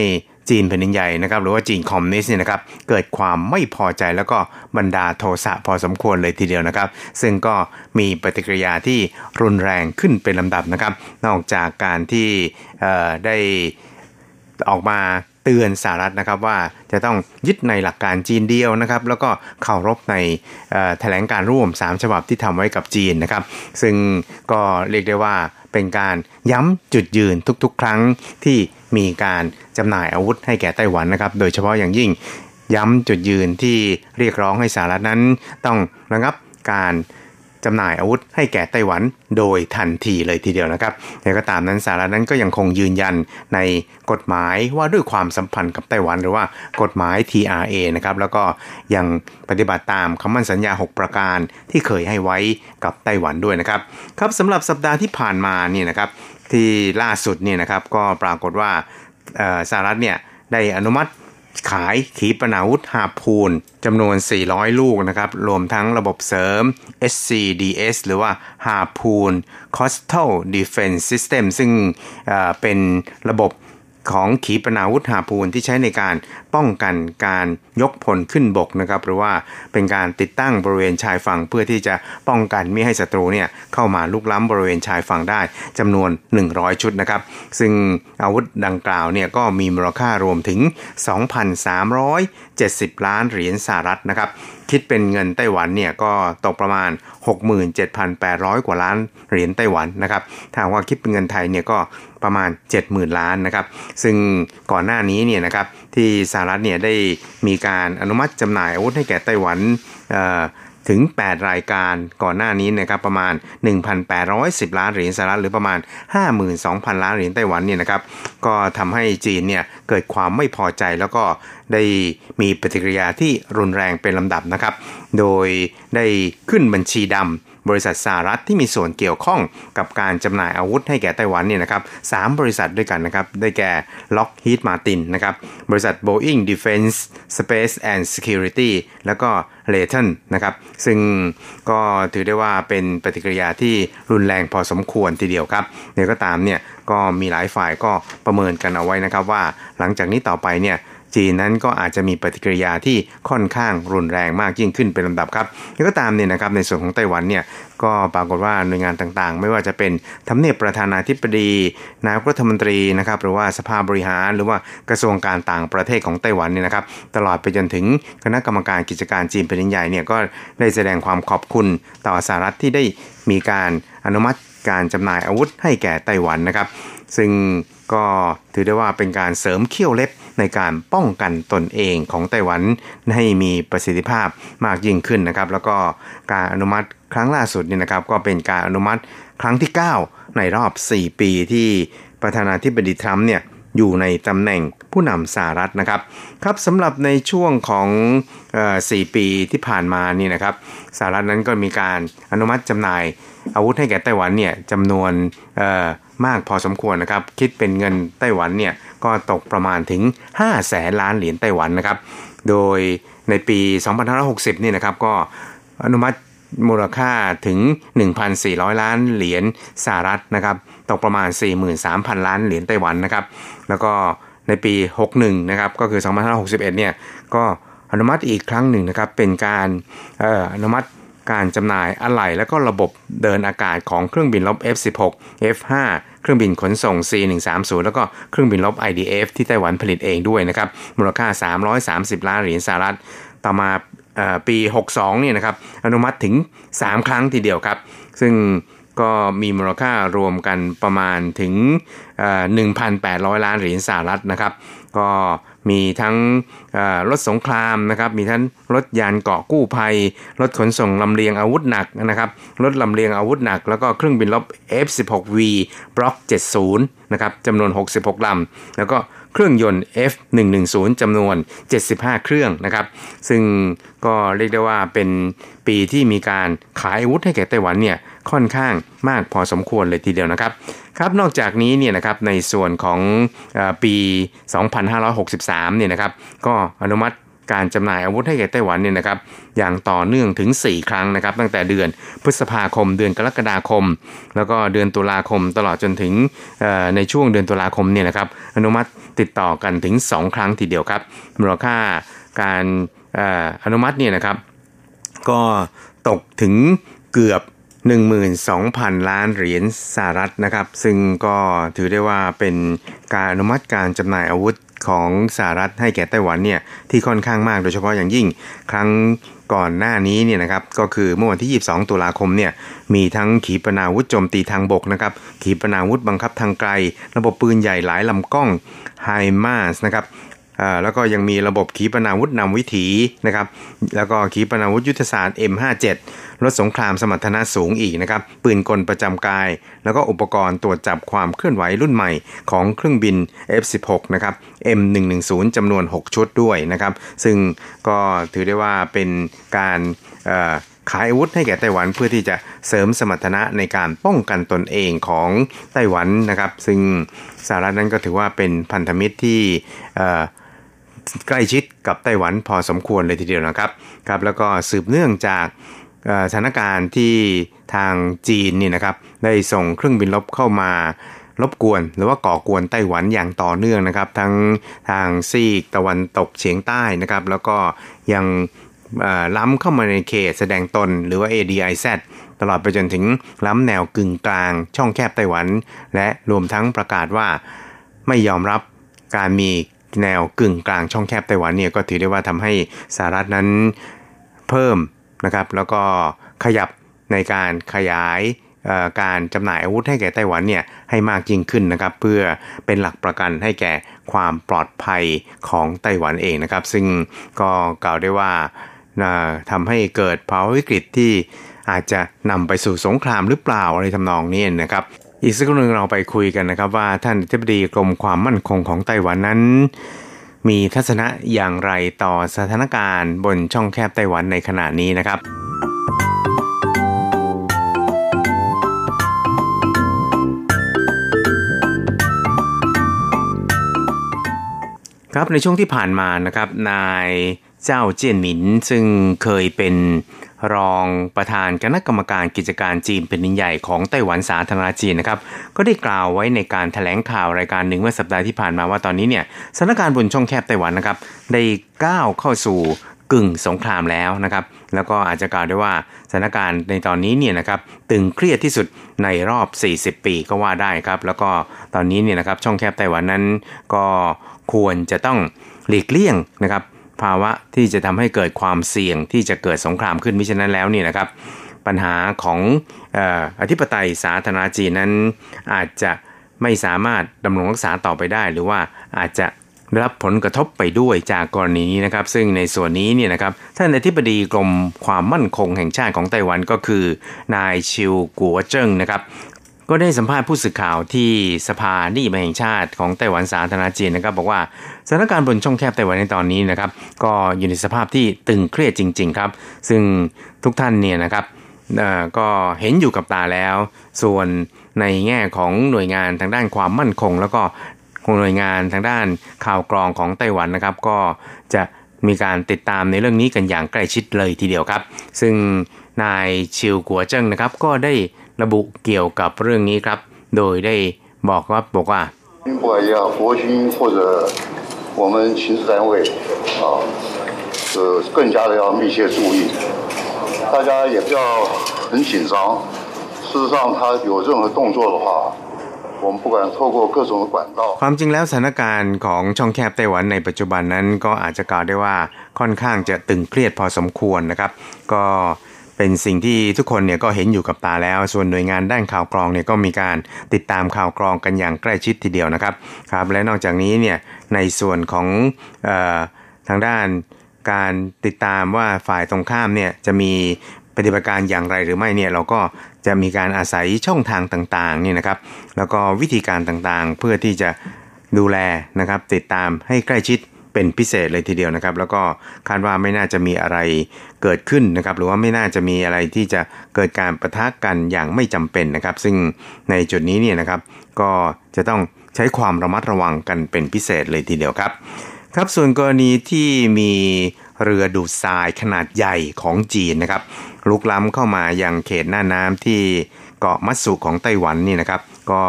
จีนแผ่นดินใหญ่นะครับหรือว่าจีนคอมมิวนิสต์เนี่ยนะครับเกิดความไม่พอใจแล้วก็บรรดาโทสะพอสมควรเลยทีเดียวนะครับ ซึ่งก็มีปฏิกิริยาที่รุนแรงขึ้นเป็นลำดับนะครับ นอกจากการที่ได้ออกมาเตือนสหรัฐนะครับว่าจะต้องยึดในหลักการจีนเดียวนะครับ แล้วก็เคารพในแถลงการร่วม 3 ฉบับที่ทำไว้กับจีนนะครับ ซึ่งก็เรียกได้ว่า เป็นการย้ำจุดยืนทุกๆ ครั้งที่มีการจำหน่ายอาวุธให้แก่ไต้หวันนะครับ โดยเฉพาะอย่างยิ่งย้ำจุดยืนที่เรียกร้องให้สหรัฐนั้นต้องระงับการ จำหน่ายอาวุธให้แก่ไต้หวันโดยทันทีเลยทีเดียวนะครับแต่ก็ตามนั้นสหรัฐนั้นก็ยังคงยืนยันในกฎหมายว่าด้วยความสัมพันธ์กับไต้หวันหรือว่ากฎหมาย TRA นะครับแล้วก็ยังปฏิบัติตามคำมั่นสัญญา 6 ประการที่เคยให้ไว้กับไต้หวันด้วยนะครับครับสำหรับสัปดาห์ที่ผ่านมานี่นะครับที่ล่าสุดเนี่ยนะครับก็ปรากฏว่าสหรัฐเนี่ยได้อนุมัติ ขายขีปนาวุธหาพูนจำนวน 400 ลูกนะครับ รวมทั้งระบบเสริม SCDS หรือว่าหาพูน Coastal Defense System ซึ่งเป็นระบบ ของขีปนาวุธหาพูนที่ใช้ในการป้องกันการยกพลขึ้นบกนะครับหรือว่าเป็นการติดตั้งบริเวณชายฝั่งเพื่อที่จะป้องกันไม่ให้ศัตรูเนี่ยเข้ามาลุกล้ำบริเวณชายฝั่งได้จำนวน 100 ชุดนะครับ ซึ่งอาวุธดังกล่าวเนี่ยก็มีมูลค่ารวมถึง70 ล้านเหรียญสหรัฐนะครับ คิดเป็นเงินไต้หวันเนี่ยก็ตกประมาณ 67,800 กว่าล้านเหรียญไต้หวันนะครับ ถ้าว่าคิดเป็นเงินไทยเนี่ยก็ประมาณ 70,000 ล้านนะครับ ซึ่งก่อนหน้านี้เนี่ยนะครับที่สหรัฐเนี่ยได้มีการอนุมัติจำหน่ายอาวุธให้แก่ไต้หวัน ถึง 8 รายการก่อนหน้านี้นะครับประมาณ 1,810 ล้านเหรียญสหรัฐหรือประมาณ 52,000 ล้านเหรียญไต้หวันเนี่ยนะครับก็ทำให้จีนเนี่ยเกิดความไม่พอใจแล้วก็ได้มีปฏิกิริยาที่รุนแรงเป็นลำดับนะครับ โดยได้ขึ้นบัญชีดำ บริษัทสหรัฐที่มีส่วนเกี่ยวข้องกับการจำหน่ายอาวุธให้แก่ไต้หวันเนี่ยนะครับสบริษัทด้วยกันนะครับได้แก่ Lockheed Martin นะครับบริษัท Boeing Defense Space and Security แล้วก็ l a y t o n นะครับซึ่งก็ถือได้ว่าเป็นปฏิกิริยาที่รุนแรงพอสมควรทีเดียวครับเนี่ยก็ตามเนี่ยก็มีหลายฝ่ายก็ประเมินกันเอาไว้นะครับว่าหลังจากนี้ต่อไปเนี่ย จีนนั้นก็อาจจะมีปฏิกิริยาที่ค่อนข้างรุนแรงมากยิ่งขึ้นเป็นลำดับครับแล้วก็ตามเนี่ยนะครับในส่วนของไต้หวันเนี่ยก็ปรากฏว่าหน่วยงานต่างๆ ไม่ว่าจะเป็นทำเนียบประธานาธิบดี นายกรัฐมนตรีนะครับหรือว่าสภาบริหารหรือว่ากระทรวงการต่างประเทศของไต้หวันเนี่ยนะครับ ตลอดไปจนถึงคณะกรรมการกิจการจีนเป็นใหญ่เนี่ยก็ได้แสดงความขอบคุณต่อสหรัฐที่ได้มีการอนุมัติการจำหน่ายอาวุธให้แก่ไต้หวันนะครับ ซึ่งก็ถือได้ว่าเป็นการเสริมเขี้ยวเล็บ ในการป้องกันตนเองของไต้หวันให้มีประสิทธิภาพมากยิ่งขึ้นนะครับ แล้วก็การอนุมัติครั้งล่าสุดนี่นะครับ ก็เป็นการอนุมัติครั้งที่ 9 ในรอบ 4 ปีที่ประธานาธิบดีทรัมป์เนี่ยอยู่ในตำแหน่งผู้นำสหรัฐนะครับครับสำหรับในช่วงของอ4ปีที่ผ่านมานี่นะครับสหรัฐนั้นก็มีการอนุมัติจำหน่าย อาวุธให้แก่ไต้หวันเนี่ยจำนวนมากพอสมควรนะครับ คิดเป็นเงินไต้หวันเนี่ย ก็ตกประมาณถึง 5 แสนล้านเหรียญไต้หวันนะครับ โดยในปี 2560 นี่นะครับก็อนุมัติมูลค่าถึง 1,400 ล้านเหรียญสหรัฐนะครับตกประมาณ 43,000 ล้านเหรียญไต้หวันนะครับ แล้วก็ในปี 61 นะครับก็คือ 2561 เนี่ยก็อนุมัติอีกครั้งหนึ่งนะครับเป็นการอนุมัติ การจำหน่ายอะไหล่และก็ระบบเดินอากาศของเครื่องบินลบ F16 F5 เครื่องบินขนส่ง C130 แล้วก็เครื่องบินลบ IDF ที่ไต้หวันผลิตเองด้วยนะครับ มูลค่า 330 ล้านเหรียญสหรัฐ ต่อมาปี 62 เนี่ยนะครับ อนุมัติถึง 3 ครั้งทีเดียวครับ ซึ่งก็มีมูลค่ารวมกันประมาณถึง 1,800 ล้านเหรียญสหรัฐนะครับ ก็ มีทั้งรถสงครามนะครับ มีทั้งรถยานเกาะกู้ภัย รถขนส่งลำเลียงอาวุธหนักนะครับ รถลำเลียงอาวุธหนัก แล้วก็เครื่องบินรบ F16V Block 70 นะครับจำนวน 66 ลำ แล้วก็เครื่องยนต์ F110 จำนวน 75 เครื่องนะครับ ซึ่งก็เรียกได้ว่าเป็นปีที่มีการขายอาวุธให้แก่ไต้หวันเนี่ย ค่อนข้างมากพอสมควรเลยทีเดียวนะครับครับนอกจากนี้เนี่ยนะครับในส่วนของอปี 2563เนี่ยนะครับก็อนุมัติการจำหน่ายอาวุธให้แก่ไต้หวันเนี่ยนะครับอย่างต่อเนื่องถึง 4 ครั้งนะครับตั้งแต่เดือนพฤษภาคม เดือนกรกฎาคม แล้วก็เดือนตุลาคมตลอดจนถึงในช่วงเดือนตุลาคมเนี่ยนะครับอนุมัติติดต่อกันถึง 2 ครั้งทีเดียวครับมูลค่าการอนุมัติเนี่ยนะครับก็ตกถึงเกือบ 12,000 ล้านเหรียญสหรัฐนะครับ ซึ่งก็ถือได้ว่าเป็นการอนุมัติการจำหน่ายอาวุธของสหรัฐให้แก่ไต้หวันเนี่ยที่ค่อนข้างมากโดยเฉพาะอย่างยิ่ง ครั้งก่อนหน้านี้เนี่ยนะครับก็คือเมื่อวันที่ 22 ตุลาคมเนี่ยมีทั้งขีปนาวุธโจมตีทางบกนะครับขีปนาวุธบังคับทางไกล ระบบปืนใหญ่หลายลำกล้องไฮมาสนะครับ แล้วก็ยังมีระบบขีปนาวุธนำวิถีนะครับแล้วก็ขีปนาวุธยุทธศาสตร์ M57 รถสงครามสมรรถนะสูงอีกนะครับปืนกลประจำกาย แล้วก็อุปกรณ์ตรวจจับความเคลื่อนไหวรุ่นใหม่ของเครื่องบิน F16 นะครับ M110 จำนวน 6 ชุดด้วยนะครับ ซึ่งก็ถือได้ว่าเป็นการขายอาวุธให้แก่ไต้หวันเพื่อที่จะเสริมสมรรถนะในการป้องกันตนเองของไต้หวันนะครับ ซึ่งสหรัฐนั้นก็ถือว่าเป็นพันธมิตรที่ ใกล้ชิดกับไต้หวันพอสมควรเลยทีเดียวนะครับครับ แล้วก็สืบเนื่องจากสถานการณ์ที่ทางจีนนี่นะครับได้ส่งเครื่องบินลบเข้ามารบกวน หรือว่าก่อกวนไต้หวันอย่างต่อเนื่องนะครับ ทั้งทางซีกตะวันตกเฉียงใต้นะครับ แล้วก็ยังล้ำเข้ามาในเขตแสดงตนหรือว่า ADIZ ตลอดไปจนถึงล้ำแนวกึ่งกลางช่องแคบไต้หวัน และรวมทั้งประกาศว่าไม่ยอมรับการมี แนวกึ่งกลางช่องแคบไต้หวันเนี่ยก็ถือได้ว่าทำให้สหรัฐนั้นเพิ่มนะครับแล้วก็ขยับในการขยายการจำหน่ายอาวุธให้แก่ไต้หวันเนี่ยให้มากยิ่งขึ้นนะครับเพื่อเป็นหลักประกันให้แก่ความปลอดภัยของไต้หวันเองนะครับ ซึ่งก็กล่าวได้ว่าทำให้เกิดภาวะวิกฤตที่อาจจะนำไปสู่สงครามหรือเปล่าอะไรทำนองนี้นะครับ อีกสักหนึ่งเราไปคุยกันนะครับว่าท่านทิบดีกรมความมั่นคงของไต้หวันนั้น มีทัศนะอย่างไรต่อสถานการณ์บนช่องแคบไต้หวันในขณะนี้นะครับครับในช่วงที่ผ่านมานะครับนายเจ้าเจียนหมินซึ่งเคยเป็น รองประธานคณะกรรมการกิจการจีนเป็นนินใหญ่ของไต้หวันสาธารณจีนนะครับ ก็ได้กล่าวไว้ในการถแถลงข่าวรายการหนึ่งเมื่อสัปดาห์ที่ผ่านมาว่าตอนนี้เนี่ยสถานการณ์บนช่องแคบไต้หวันนะครับ ได้ก้าวเข้าสู่กึ่งสงครามแล้วนะครับ แล้วก็อาจจะกล่าวได้ว่าสถานการณ์ในตอนนี้เนี่ยนะครับตึงเครียดที่สุดในรอบ 40 ปีก็ว่าได้ครับ แล้วก็ตอนนี้เนี่ยนะครับช่องแคบไต้หวันนั้นก็ควรจะต้องหลีกเลี่ยงนะครับ ภาวะที่จะทำให้เกิดความเสี่ยงที่จะเกิดสงครามขึ้นมิฉะนั้นแล้วเนี่ยนะครับ ปัญหาของอธิปไตยสาธารณจีนนั้นอาจจะไม่สามารถดำรงรักษาต่อไปได้ หรือว่าอาจจะรับผลกระทบไปด้วยจากกรณีนี้นะครับ ซึ่งในส่วนนี้เนี่ยนะครับท่านอธิบดีกรมความมั่นคงแห่งชาติของไต้หวันก็คือ นายชิวกัวเจิ้งนะครับ ก็ได้สัมภาษณ์ผู้สื่อข่าวที่สภานิยแห่งชาติของไต้หวันสาธารณจีนนะครับบอกว่าสถานการณ์บนช่องแคบไต้หวันในตอนนี้นะครับก็อยู่ในสภาพที่ตึงเครียดจริง ๆ ครับ ซึ่งทุกท่านเนี่ยนะครับก็เห็นอยู่กับตาแล้ว ส่วนในแง่ของหน่วยงานทางด้านความมั่นคง แล้วก็หน่วยงานทางด้านข่าวกรองของไต้หวันนะครับ ก็จะมีการติดตามในเรื่องนี้กันอย่างใกล้ชิดเลยทีเดียวครับ ซึ่งนายชิวกัวเจิ้งนะครับก็ได้ ระบุเกี่ยวกับเรื่องนี้ครับ โดยได้บอกว่าบอกว่า不管也好，国军或者我们巡视单位啊，呃，更加的要密切注意，大家也不要很紧张。事实上，他有任何动作的话，我们不管透过各种的管道。ความจริงแล้วสถานการณ์ของช่องแคบไต้หวันในปัจจุบันนั้นก็อาจจะกล่าวได้ว่าค่อนข้างจะตึงเครียดพอสมควรนะครับ ก็ เป็นสิ่งที่ทุกคนเนี่ยก็เห็นอยู่กับตาแล้ว ส่วนหน่วยงานด้านข่าวกรองเนี่ยก็มีการติดตามข่าวกรองกันอย่างใกล้ชิดทีเดียวนะครับครับและนอกจากนี้เนี่ยในส่วนของออทางด้านการติดตามว่าฝ่ายตรงข้ามเนี่ยจะมีปฏิบัติการอย่างไรหรือไม่เนี่ยเราก็จะมีการอาศัยช่องทางต่างๆนี่นะครับ แล้วก็วิธีการต่างๆเพื่อที่จะดูแลนะครับ ติดตามให้ใกล้ชิด เป็นพิเศษเลยทีเดียวนะครับ แล้วก็คาดว่าไม่น่าจะมีอะไรเกิดขึ้นนะครับ หรือว่าไม่น่าจะมีอะไรที่จะเกิดการประทะกันอย่างไม่จำเป็นนะครับ ซึ่งในจุดนี้เนี่ยนะครับ ก็จะต้องใช้ความระมัดระวังกันเป็นพิเศษเลยทีเดียวครับ ครับส่วนกรณีที่มีเรือดูดทรายขนาดใหญ่ของจีนนะครับลุกล้ำเข้ามายังเขตหน้าน้ำที่เกาะมัตสุของไต้หวันนี่นะครับ ก็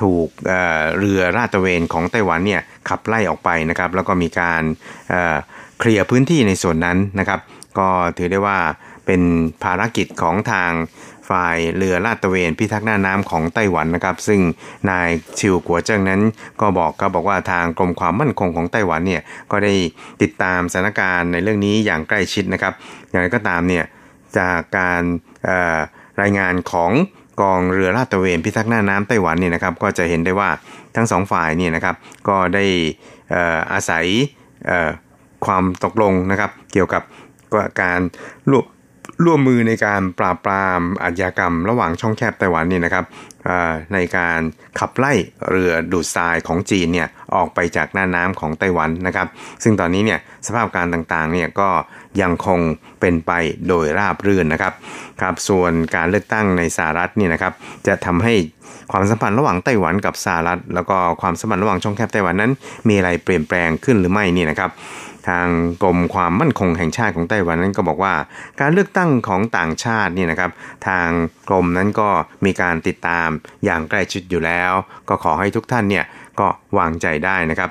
ถูกเเรือราตะเวนของไต้หวันเนี่ยขับไล่ออกไปนะครับแล้วก็มีการเเคลียร์พื้นที่ในส่วนนั้นนะครับก็ถือได้ว่าเป็นภารกิจของทางฝ่ายเรือลาดตระเวนพิทักษ์หน้าน้ำของไต้หวันนะครับ ซึ่งนายชิวกัวเจิ้งนั้น ก็บอกครับบอกว่าทางกรมความมั่นคงของไต้หวันเนี่ยก็ได้ติดตามสถานการณ์ในเรื่องนี้อย่างใกล้ชิดนะครับ อย่างไรก็ตามเนี่ยจากการรายงานของ กองเรือลาดตระเวนพิทักษ์หน้าน้ำไต้หวันเนี่ยนะครับก็จะเห็นได้ว่าทั้งสองฝ่ายเนี่ยนะครับก็ได้อาศัยความตกลงนะครับเกี่ยวกับการร่วมร่วมมือในการปราบปรามอาชญากรรม ระหว่างช่องแคบไต้หวันนี่นะครับในการขับไล่เรือดูดทรายของจีนเนี่ยออกไปจากหน้าน้ำของไต้หวันนะครับ ซึ่งตอนนี้เนี่ยสภาพการต่างๆเนี่ยก็ ยังคงเป็นไปโดยราบรื่นนะครับครับส่วนการเลือกตั้งในสหรัฐนี่นะครับจะทำให้ความสัมพันธ์ระหว่างไต้หวันกับสหรัฐ แล้วก็ความสัมพันธ์ระหว่างช่องแคบไต้หวันนั้น มีอะไรเปลี่ยนแปลงขึ้นหรือไม่นี่นะครับทางกรมความมั่นคงแห่งชาติของไต้หวันนั้นก็บอกว่า การเลือกตั้งของต่างชาตินี่นะครับ ทางกรมนั้นก็มีการติดตามอย่างใกล้ชิดอยู่แล้ว ก็ขอให้ทุกท่านเนี่ยก็วางใจได้นะครับ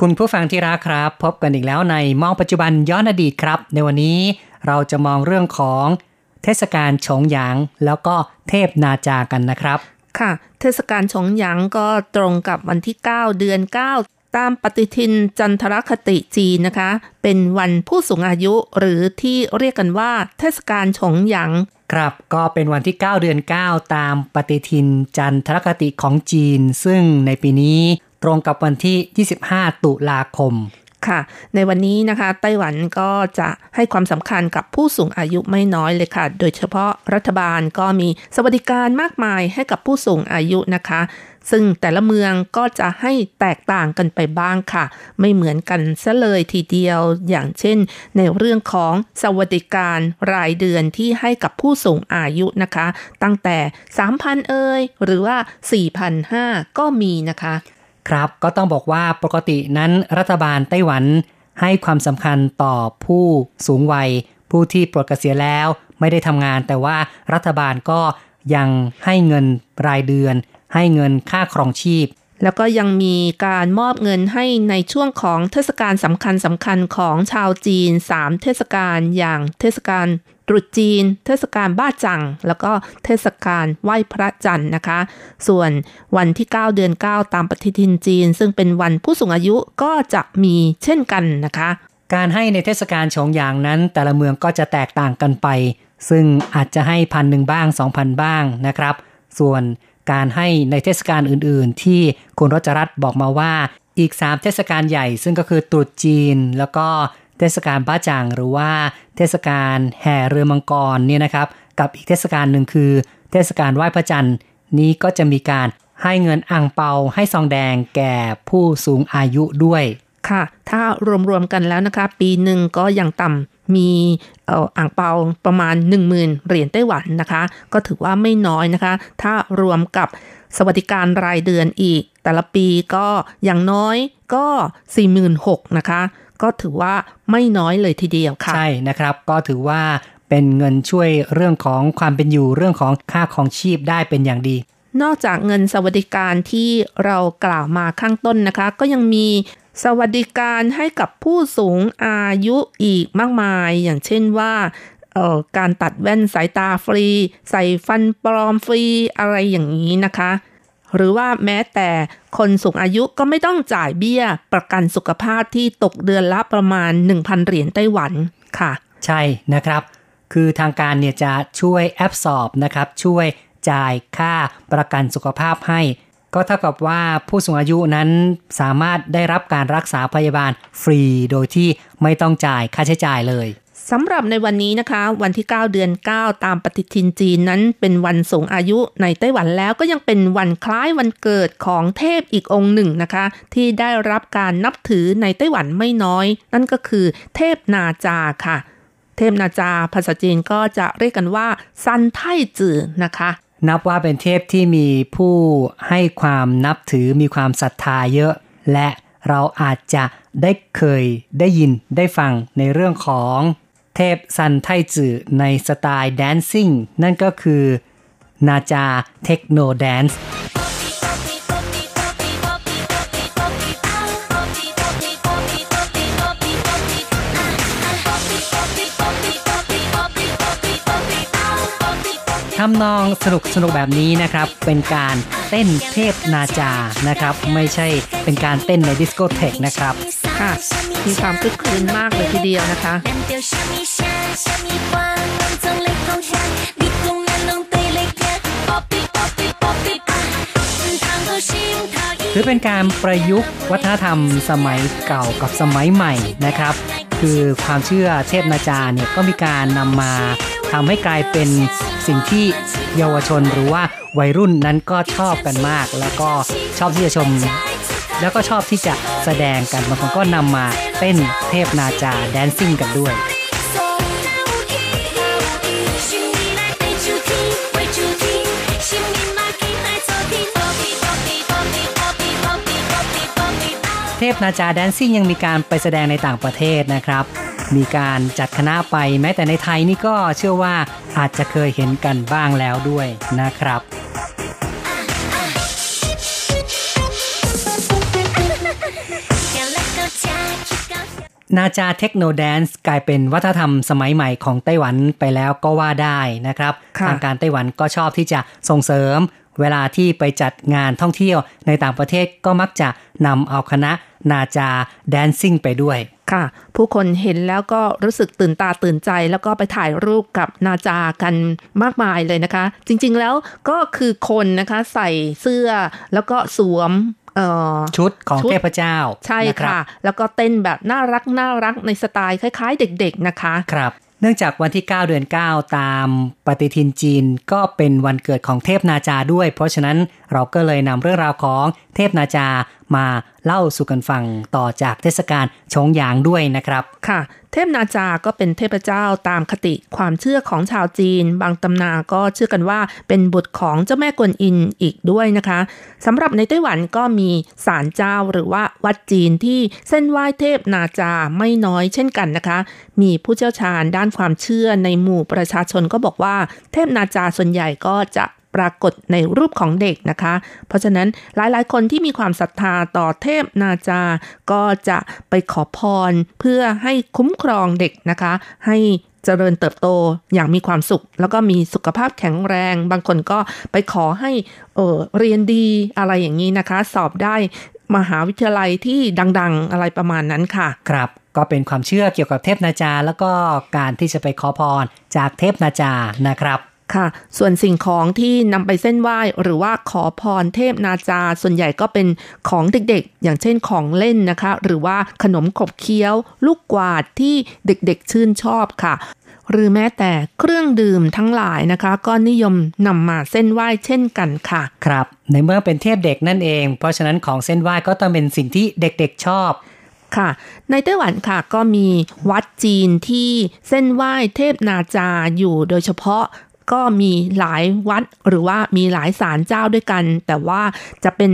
คุณผู้ฟังที่รักครับ พบกันอีกแล้วในมองปัจจุบันย้อนอดีตครับ ในวันนี้เราจะมองเรื่องของเทศกาลฉงหยาง แล้วก็เทพนาจากันนะครับ ค่ะ เทศกาลฉงหยางก็ตรงกับวันที่ 9 เดือน 9 ตามปฏิทินจันทรคติจีนนะคะ เป็นวันผู้สูงอายุหรือที่เรียกกันว่า เทศกาลฉงหยางครับก็เป็นวันที่ 9 เดือน 9 ตามปฏิทินจันทรคติของจีน ซึ่งในปีนี้ ตรงกับวันที่ 25 ตุลาคมค่ะในวันนี้นะคะไต้หวันก็จะให้ความสำคัญกับผู้สูงอายุไม่น้อยเลยค่ะ โดยเฉพาะรัฐบาลก็มีสวัสดิการมากมายให้กับผู้สูงอายุนะคะ ซึ่งแต่ละเมืองก็จะให้แตกต่างกันไปบ้างค่ะ ไม่เหมือนกันซะเลยทีเดียวอย่างเช่น ในเรื่องของสวัสดิการรายเดือนที่ให้กับผู้สูงอายุนะคะ ตั้งแต่ 3,000 เอยหรือว่า 4,500 ก็มีนะคะ ครับ ก็ต้องบอกว่าปกตินั้นรัฐบาลไต้หวันให้ความสำคัญต่อผู้สูงวัย ผู้ที่ปลดเกษียณแล้ว ไม่ได้ทำงาน แต่ว่ารัฐบาลก็ยังให้เงินรายเดือน ให้เงินค่าครองชีพ แล้วก็ยังมีการมอบเงินให้ในช่วงของเทศกาลสำคัญสำคัญของชาวจีน 3 เทศกาลอย่างเทศกาลตรุษจีน เทศกาลบ้าจัง แล้วก็เทศกาลไหว้พระจันทร์นะคะ ส่วนวันที่ 9 เดือน 9 ตามปฏิทินจีน ซึ่งเป็นวันผู้สูงอายุก็จะมีเช่นกันนะคะ การให้ในเทศกาลฉงหยางนั้น แต่ละเมืองก็จะแตกต่างกันไป ซึ่งอาจจะให้พันหนึ่งบ้างสองพันบ้างนะครับ ส่วน การให้ในเทศกาลอื่น ๆ ที่คุณรจรัตน์บอกมาว่าอีก 3 เทศกาลใหญ่ ซึ่งก็คือตรุษจีน แล้วก็เทศกาลบ้าจางหรือว่าเทศกาลแห่เรือมังกรเนี่ยนะครับ กับอีกเทศกาลหนึ่งคือ เทศกาลไหว้พระจันทร์ นี้ก็จะมีการให้เงินอ่างเปาให้ซองแดงแก่ผู้สูงอายุด้วยค่ะ ถ้ารวมๆกันแล้วนะคะ ปีหนึ่งก็อย่างต่ำ มีเอ่ออ่างเปาประมาณ 10,000 เหรียญไต้หวันนะคะ ก็ถือว่าไม่น้อยนะคะ ถ้ารวมกับสวัสดิการรายเดือนอีก แต่ละปีก็อย่างน้อยก็ 46,000นะคะ ก็ถือว่าไม่น้อยเลยทีเดียวค่ะ ใช่นะครับ ก็ถือว่าเป็นเงินช่วยเรื่องของความเป็นอยู่เรื่องของค่าของชีพได้เป็นอย่างดีนอกจากเงินสวัสดิการที่เรากล่าวมาข้างต้นนะคะ ก็ยังมี สวัสดิการให้กับผู้สูงอายุอีกมากมาย อย่างเช่นว่าออการตัดแว่นสายตาฟรี ใส่ฟันปลอมฟรีอะไรอย่างนี้นะคะ หรือว่าแม้แต่คนสูงอายุก็ไม่ต้องจ่ายเบี้ยประกันสุขภาพที่ตกเดือนละประมาณ 1,000 เหรียญไต้หวันค่ะ ใช่นะครับ คือทางการเนี่ยจะช่วยแอปสอบนะครับ ช่วยจ่ายค่าประกันสุขภาพให้ ก็เท่ากับว่าผู้สูงอายุนั้นสามารถได้รับการรักษาพยาบาลฟรี โดยที่ไม่ต้องจ่ายค่าใช้จ่ายเลยสำหรับในวันนี้นะคะ วันที่ 9 เดือน 9 ตามปฏิทินจีนนั้นเป็นวันสูงอายุในไต้หวันแล้วก็ยังเป็นวันคล้ายวันเกิดของเทพอีกองค์หนึ่งนะคะ ที่ได้รับการนับถือในไต้หวันไม่น้อย นั่นก็คือเทพนาจาค่ะ เทพนาจาภาษาจีนก็จะเรียกกันว่าซันไทจือนะคะ นับว่าเป็นเทพที่มีผู้ให้ความนับถือมีความศรัทธาเยอะ และเราอาจจะได้เคยได้ยินได้ฟังในเรื่องของเทพซันไทจือในสไตล์แดนซิ่งนั่นก็คือนาจาเทคโนแดนซ์ ทำนองสนุกสนุกแบบนี้นะครับ เป็นการเต้นเทพนาจานะครับ ไม่ใช่เป็นการเต้นในดิสโกเทกนะครับ ค่ะ มีความคึกคืนมากเลยทีเดียวนะคะ ถือเป็นการประยุกต์วัฒนธรรมสมัยเก่ากับสมัยใหม่นะครับ คือความเชื่อเทพนาจาเนี่ยก็มีการนำมาทำให้กลายเป็นสิ่งที่เยาวชนหรือว่าวัยรุ่นนั้นก็ชอบกันมาก แล้วก็ชอบที่จะชม แล้วก็ชอบที่จะแสดงกันบางคนก็นำมาเต้นเทพนาจาแดนซิ่งกันด้วย เทพนาจาแดนซิ่งยังมีการไปแสดงในต่างประเทศนะครับ มีการจัดคณะไปแม้แต่ในไทยนี่ก็เชื่อว่าอาจจะเคยเห็นกันบ้างแล้วด้วยนะครับนาจาเทคโนแดนซ์กลายเป็นวัฒนธรรมสมัยใหม่ของไต้หวันไปแล้วก็ว่าได้นะครับค่ะทางการไต้หวันก็ชอบที่จะส่งเสริม เวลาที่ไปจัดงานท่องเที่ยวในต่างประเทศก็มักจะนำเอาคณะนาจาแดนซิ่งไปด้วยค่ะ ผู้คนเห็นแล้วก็รู้สึกตื่นตาตื่นใจ แล้วก็ไปถ่ายรูปกับนาจากันมากมายเลยนะคะ จริงๆแล้วก็คือคนนะคะใส่เสื้อแล้วก็สวมเอ่อชุดของชุดเทพเจ้า ใช่นรับค่ะ แล้วก็เต้นแบบน่ารักน่ารักในสไตล์คล้าย ๆ เด็ก ๆ นะคะครับ เนื่องจากวันที่ 9 เดือน 9 ตามปฏิทินจีนก็เป็นวันเกิดของเทพนาจาด้วย เพราะฉะนั้นเราก็เลยนำเรื่องราวของเทพนาจามาเล่าสู่กันฟังต่อจากเทศกาลชงหยางด้วยนะครับ ค่ะ เทพนาจาก็เป็นเทพเจ้าตามคติความเชื่อของชาวจีน บางตำนานก็เชื่อกันว่าเป็นบุตรของเจ้าแม่กวนอินอีกด้วยนะคะสำหรับในไต้หวันก็มีศาลเจ้าหรือว่าวัดจีนที่เส้นไหว้เทพนาจาไม่น้อยเช่นกันนะคะ มีผู้เชี่ยวชาญด้านความเชื่อในหมู่ประชาชนก็บอกว่า เทพนาจาส่วนใหญ่ก็จะ ปรากฏในรูปของเด็กนะคะ เพราะฉะนั้นหลายๆ คนที่มีความศรัทธาต่อเทพนาจา ก็จะไปขอพรเพื่อให้คุ้มครองเด็กนะคะ ให้เจริญเติบโตอย่างมีความสุข แล้วก็มีสุขภาพแข็งแรง บางคนก็ไปขอให้เออเรียนดีอะไรอย่างนี้นะคะ สอบได้มหาวิทยาลัยที่ดัง ๆ อะไรประมาณนั้นค่ะ ครับก็เป็นความเชื่อเกี่ยวกับเทพนาจา แล้วก็การที่จะไปขอพรจากเทพนาจานะครับ ค่ะ ส่วนสิ่งของที่นำไปเส้นไหว้ หรือว่าขอพรเทพนาจา ส่วนใหญ่ก็เป็นของเด็กๆ อย่างเช่นของเล่นนะคะ หรือว่าขนมขบเคี้ยว ลูกกวาดที่เด็กๆชื่นชอบค่ะ หรือแม้แต่เครื่องดื่มทั้งหลายนะคะ ก็นิยมนำมาเส้นไหว้เช่นกันค่ะ ครับ ในเมื่อเป็นเทพเด็กนั่นเอง เพราะฉะนั้นของเส้นไหว้ก็ต้องเป็นสิ่งที่เด็กๆชอบค่ะในไต้หวันค่ะก็มีวัดจีนที่เส้นไหว้เทพนาจาอยู่โดยเฉพาะ ก็มีหลายวัดหรือว่ามีหลายศาลเจ้าด้วยกัน แต่ว่าจะเป็น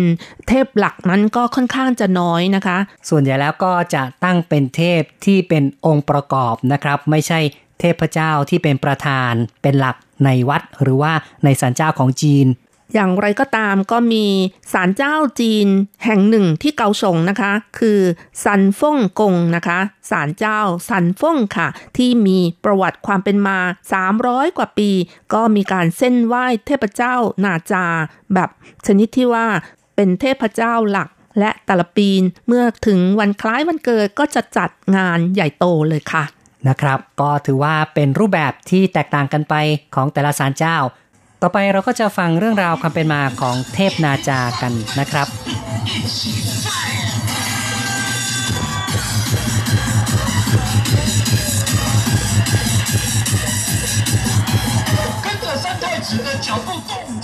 เทพหลักนั้นก็ค่อนข้างจะน้อยนะคะ ส่วนใหญ่แล้วก็จะตั้งเป็นเทพที่เป็นองค์ประกอบนะครับ ไม่ใช่เทพเจ้าที่เป็นประธานเป็นหลักในวัดหรือว่าในศาลเจ้าของจีน อย่างไรก็ตามก็มีศาลเจ้าจีนแห่งหนึ่งที่เกาสงนะคะ คือซันฟ่งกงนะคะศาลเจ้าซันฟ่งค่ะ ที่มีประวัติความเป็นมา 300 กว่าปี ก็มีการเส้นไหว้เทพเจ้านาจา แบบชนิดที่ว่าเป็นเทพเจ้าหลักและแต่ละปีเมื่อถึงวันคล้ายวันเกิดก็จะจัดงานใหญ่โตเลยค่ะนะครับ ก็ถือว่าเป็นรูปแบบที่แตกต่างกันไปของแต่ละศาลเจ้า ต่อไปเราก็จะฟังเรื่องราวความเป็นมาของเทพนาจากันนะครับ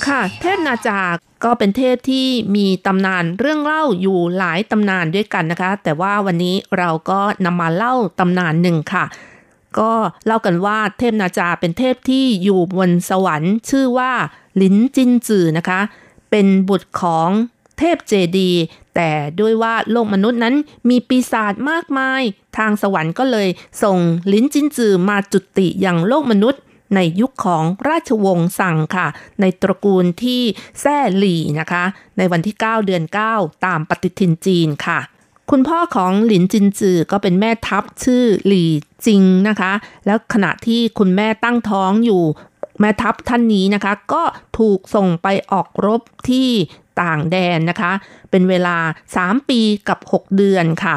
ค่ะ เทพนาจาก็เป็นเทพที่มีตำนานเรื่องเล่าอยู่หลายตำนานด้วยกันนะคะ แต่ว่าวันนี้เราก็นำมาเล่าตำนานหนึ่งค่ะ ก็เล่ากันว่าเทพนาจาเป็นเทพที่อยู่บนสวรรค์ ชื่อว่าลินจินจือนะคะ เป็นบุตรของเทพเจดี แต่ด้วยว่าโลกมนุษย์นั้นมีปีศาจมากมาย ทางสวรรค์ก็เลยส่งลินจินจือมาจุติอย่างโลกมนุษย์ ในยุคของราชวงศ์สั่งค่ะ ในตระกูลที่แซ่หลี่นะคะ ในวันที่ 9 เดือน 9 ตามปฏิทินจีนค่ะ คุณพ่อของหลินจินจือก็เป็นแม่ทัพชื่อหลี่จิงนะคะ แล้วขณะที่คุณแม่ตั้งท้องอยู่แม่ทัพท่านนี้นะคะ ก็ถูกส่งไปออกรบที่ต่างแดนนะคะ เป็นเวลา 3 ปีกับ 6 เดือนค่ะ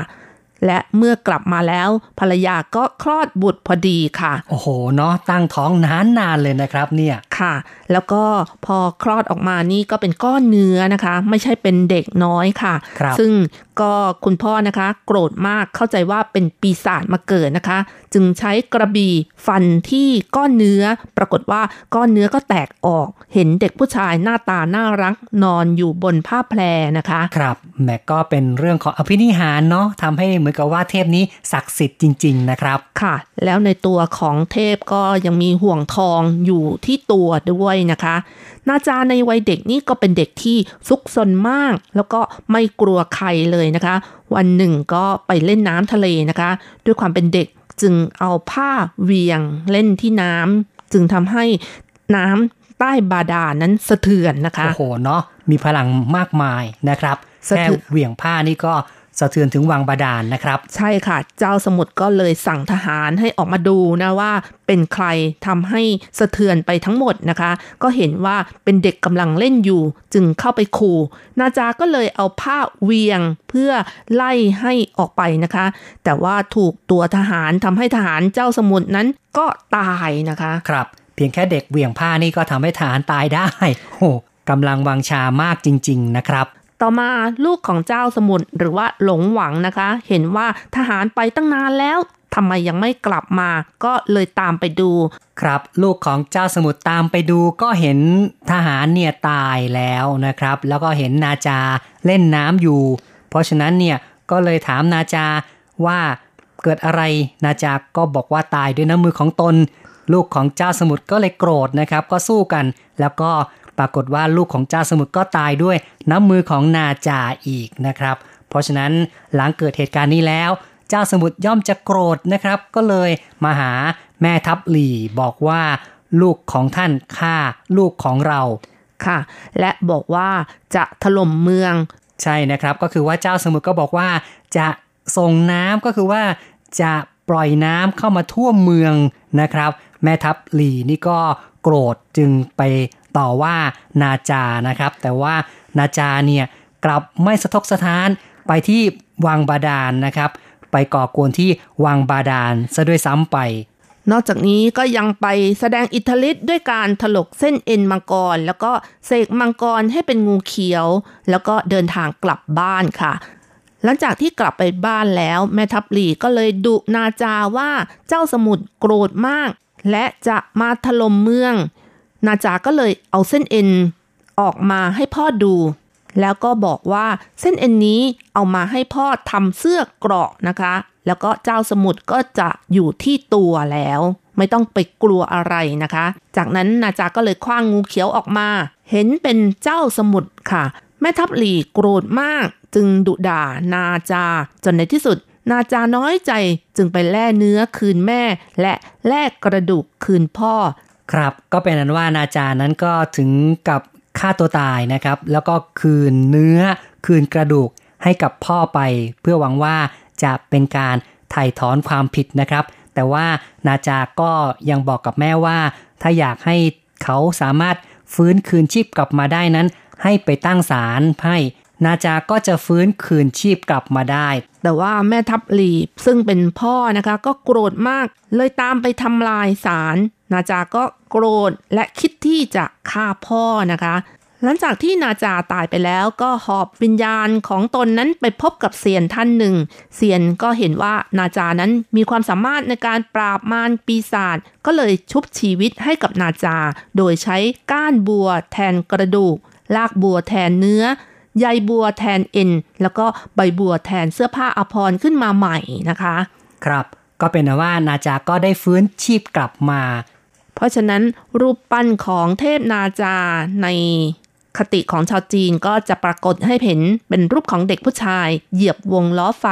และเมื่อกลับมาแล้วภรรยาก็คลอดบุตรพอดีค่ะ โอ้โห เนาะตั้งท้องนานนานๆเลยนะครับเนี่ยคค่ะ แล้วก็พอคลอดออกมานี่ก็เป็นก้อนเนื้อนะคะ ไม่ใช่เป็นเด็กน้อยค่ะครับซึ่งก็คุณพ่อนะคะ โกรธมากเข้าใจว่าเป็นปีศาจมาเกิดนะคะ จึงใช้กระบี่ฟันที่ก้อนเนื้อ ปรากฏว่าก้อนเนื้อก็แตกออก เห็นเด็กผู้ชายหน้าตาน่ารักนอนอยู่บนผ้าแพรนะคะ ครับแหม่ก็เป็นเรื่องของอภินิหารเนาะทำให้เหมือนกับว่าเทพนี้ศักดิ์สิทธิ์จริง ๆ นะครับค่ะ แล้วในตัวของเทพก็ยังมีห่วงทองอยู่ที่ตัวด้วยนะคะนาจาในวัยเด็กนี่ก็เป็นเด็กที่ซุกซนมาก แล้วก็ไม่กลัวใครเลยนะคะ วันหนึ่งก็ไปเล่นน้ำทะเลนะคะ ด้วยความเป็นเด็กจึงเอาผ้าเหวียงเล่นที่น้ำจึงทำให้น้ำใต้บาดาลนั้นสะเทือนนะคะ โอ้โหเนาะมีพลังมากมายนะครับสะแค่เทือนเหวี่ยงผ้านี่ก็ สะเทือนถึงวังบาดาลนะครับ ใช่ค่ะ เจ้าสมุทรก็เลยสั่งทหารให้ออกมาดูนะว่าเป็นใครทำให้สะเทือนไปทั้งหมดนะคะ ก็เห็นว่าเป็นเด็กกำลังเล่นอยู่ จึงเข้าไปขู่ นาจาก็เลยเอาผ้าเวียงเพื่อไล่ให้ออกไปนะคะ แต่ว่าถูกตัวทหารทำให้ทหารเจ้าสมุทรนั้นก็ตายนะคะครับเพียงแค่เด็กเหวี่ยงผ้านี่ก็ทำให้ทหารตายได้โอ้กำลังวังชามากจริง ๆ นะครับ ต่อมาลูกของเจ้าสมุทรหรือว่าหลงหวังนะคะ เห็นว่าทหารไปตั้งนานแล้วทำไมยังไม่กลับมาก็เลยตามไปดู ครับ ลูกของเจ้าสมุทรตามไปดูก็เห็นทหารเนี่ยตายแล้วนะครับ แล้วก็เห็นนาจาเล่นน้ำอยู่ เพราะฉะนั้นเนี่ยก็เลยถามนาจาว่าเกิดอะไรนาจาก็บอกว่าตายด้วยน้ำมือของตน ลูกของเจ้าสมุทรก็เลยโกรธนะครับ ก็สู้กัน แล้วก็ ปรากฏว่าลูกของเจ้าสมุทรก็ตายด้วยน้ำมือของนาจาอีกนะครับ เพราะฉะนั้นหลังเกิดเหตุการณ์นี้แล้ว เจ้าสมุทรย่อมจะโกรธนะครับ ก็เลยมาหาแม่ทัพหลี่บอกว่าลูกของท่านฆ่าลูกของเราค่ะ และบอกว่าจะถล่มเมือง ใช่นะครับ ก็คือว่าเจ้าสมุทรก็บอกว่า จะส่งน้ำก็คือว่าจะปล่อยน้ำเข้ามาท่วมเมืองนะครับ แม่ทัพหลีนี่ก็โกรธจึงไป ต่อว่านาจานะครับ แต่ว่านาจาเนี่ยกลับไม่สะทกสะท้านไปที่วังบาดาลนะครับ ไปก่อกวนที่วังบาดาลซะด้วยซ้ำไป นอกจากนี้ก็ยังไปแสดงอิทธิฤทธิ์ด้วยการถลกเส้นเอ็นมังกร แล้วก็เสกมังกรให้เป็นงูเขียว แล้วก็เดินทางกลับบ้านค่ะหลังจากที่กลับไปบ้านแล้วแม่ทัพหลีก็เลยดุนาจาว่าเจ้าสมุทรโกรธมาก และจะมาถล่มเมือง นาจาก็เลยเอาเส้นเอ็นออกมาให้พ่อดู แล้วก็บอกว่าเส้นเอ็นนี้เอามาให้พ่อทำเสื้อเกราะนะคะ แล้วก็เจ้าสมุทรก็จะอยู่ที่ตัวแล้ว ไม่ต้องไปกลัวอะไรนะคะ จากนั้นนาจาก็เลยคว้างงูเขียวออกมา เห็นเป็นเจ้าสมุทรค่ะ แม่ทัพหลีโกรธมากจึงดุด่านาจา จนในที่สุดนาจาน้อยใจจึงไปแล่เนื้อคืนแม่ และแลกกระดูกคืนพ่อ ครับก็เป็นนั้นว่านาจานั้นก็ถึงกับฆ่าตัวตายนะครับ แล้วก็คืนเนื้อคืนกระดูกให้กับพ่อไป เพื่อหวังว่าจะเป็นการไถ่ถอนความผิดนะครับ แต่ว่านาจาก็ยังบอกกับแม่ว่า ถ้าอยากให้เขาสามารถฟื้นคืนชีพกลับมาได้นั้น ให้ไปตั้งศาลให้ นาจาก็จะฟื้นคืนชีพกลับมาได้ แต่ว่าแม่ทัพหลีซึ่งเป็นพ่อนะคะ ก็โกรธมาก เลยตามไปทำลายศาลนาจาก็โกรธและคิดที่จะฆ่าพ่อนะคะ หลังจากที่นาจาตายไปแล้วก็หอบวิญญาณของตนนั้นไปพบกับเซียนท่านหนึ่งเซียนก็เห็นว่านาจานั้นมีความสามารถในการปราบมารปีศาจก็เลยชุบชีวิตให้กับนาจา โดยใช้ก้านบัวแทนกระดูก ลากบัวแทนเนื้อ ใยบัวแทนเอ็นแล้วก็ใบบัวแทนเสื้อผ้าอภรณ์ขึ้นมาใหม่นะคะ ครับก็เป็นนะว่านาจาก็ได้ฟื้นชีพกลับมา เพราะฉะนั้นรูปปั้นของเทพนาจาในคติของชาวจีนก็จะปรากฏให้เห็นเป็นรูปของเด็กผู้ชาย เหยียบวงล้อไฟ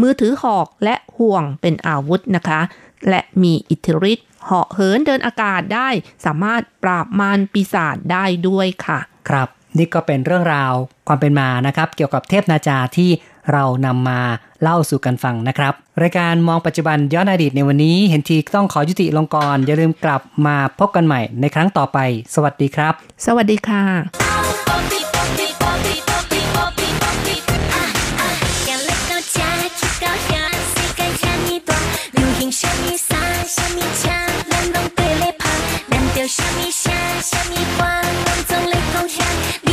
มือถือหอกและห่วงเป็นอาวุธนะคะ และมีอิทธิฤทธิ์เหาะเหินเดินอากาศได้ สามารถปราบมารปีศาจได้ด้วยค่ะ ครับ นี่ก็เป็นเรื่องราวความเป็นมานะครับ เกี่ยวกับเทพนาจาที่เรานำมาเล่าสู่กันฟังนะครับ รายการมองปัจจุบันย้อนอดีตในวันนี้ เห็นทีต้องขอยุติลงกรอย่าลืมกลับมาพบกันใหม่ในครั้งต่อไป สวัสดีครับ สวัสดีค่ะ什么啥什么枪，咱拢对来拍，咱着什么声什么歌。motion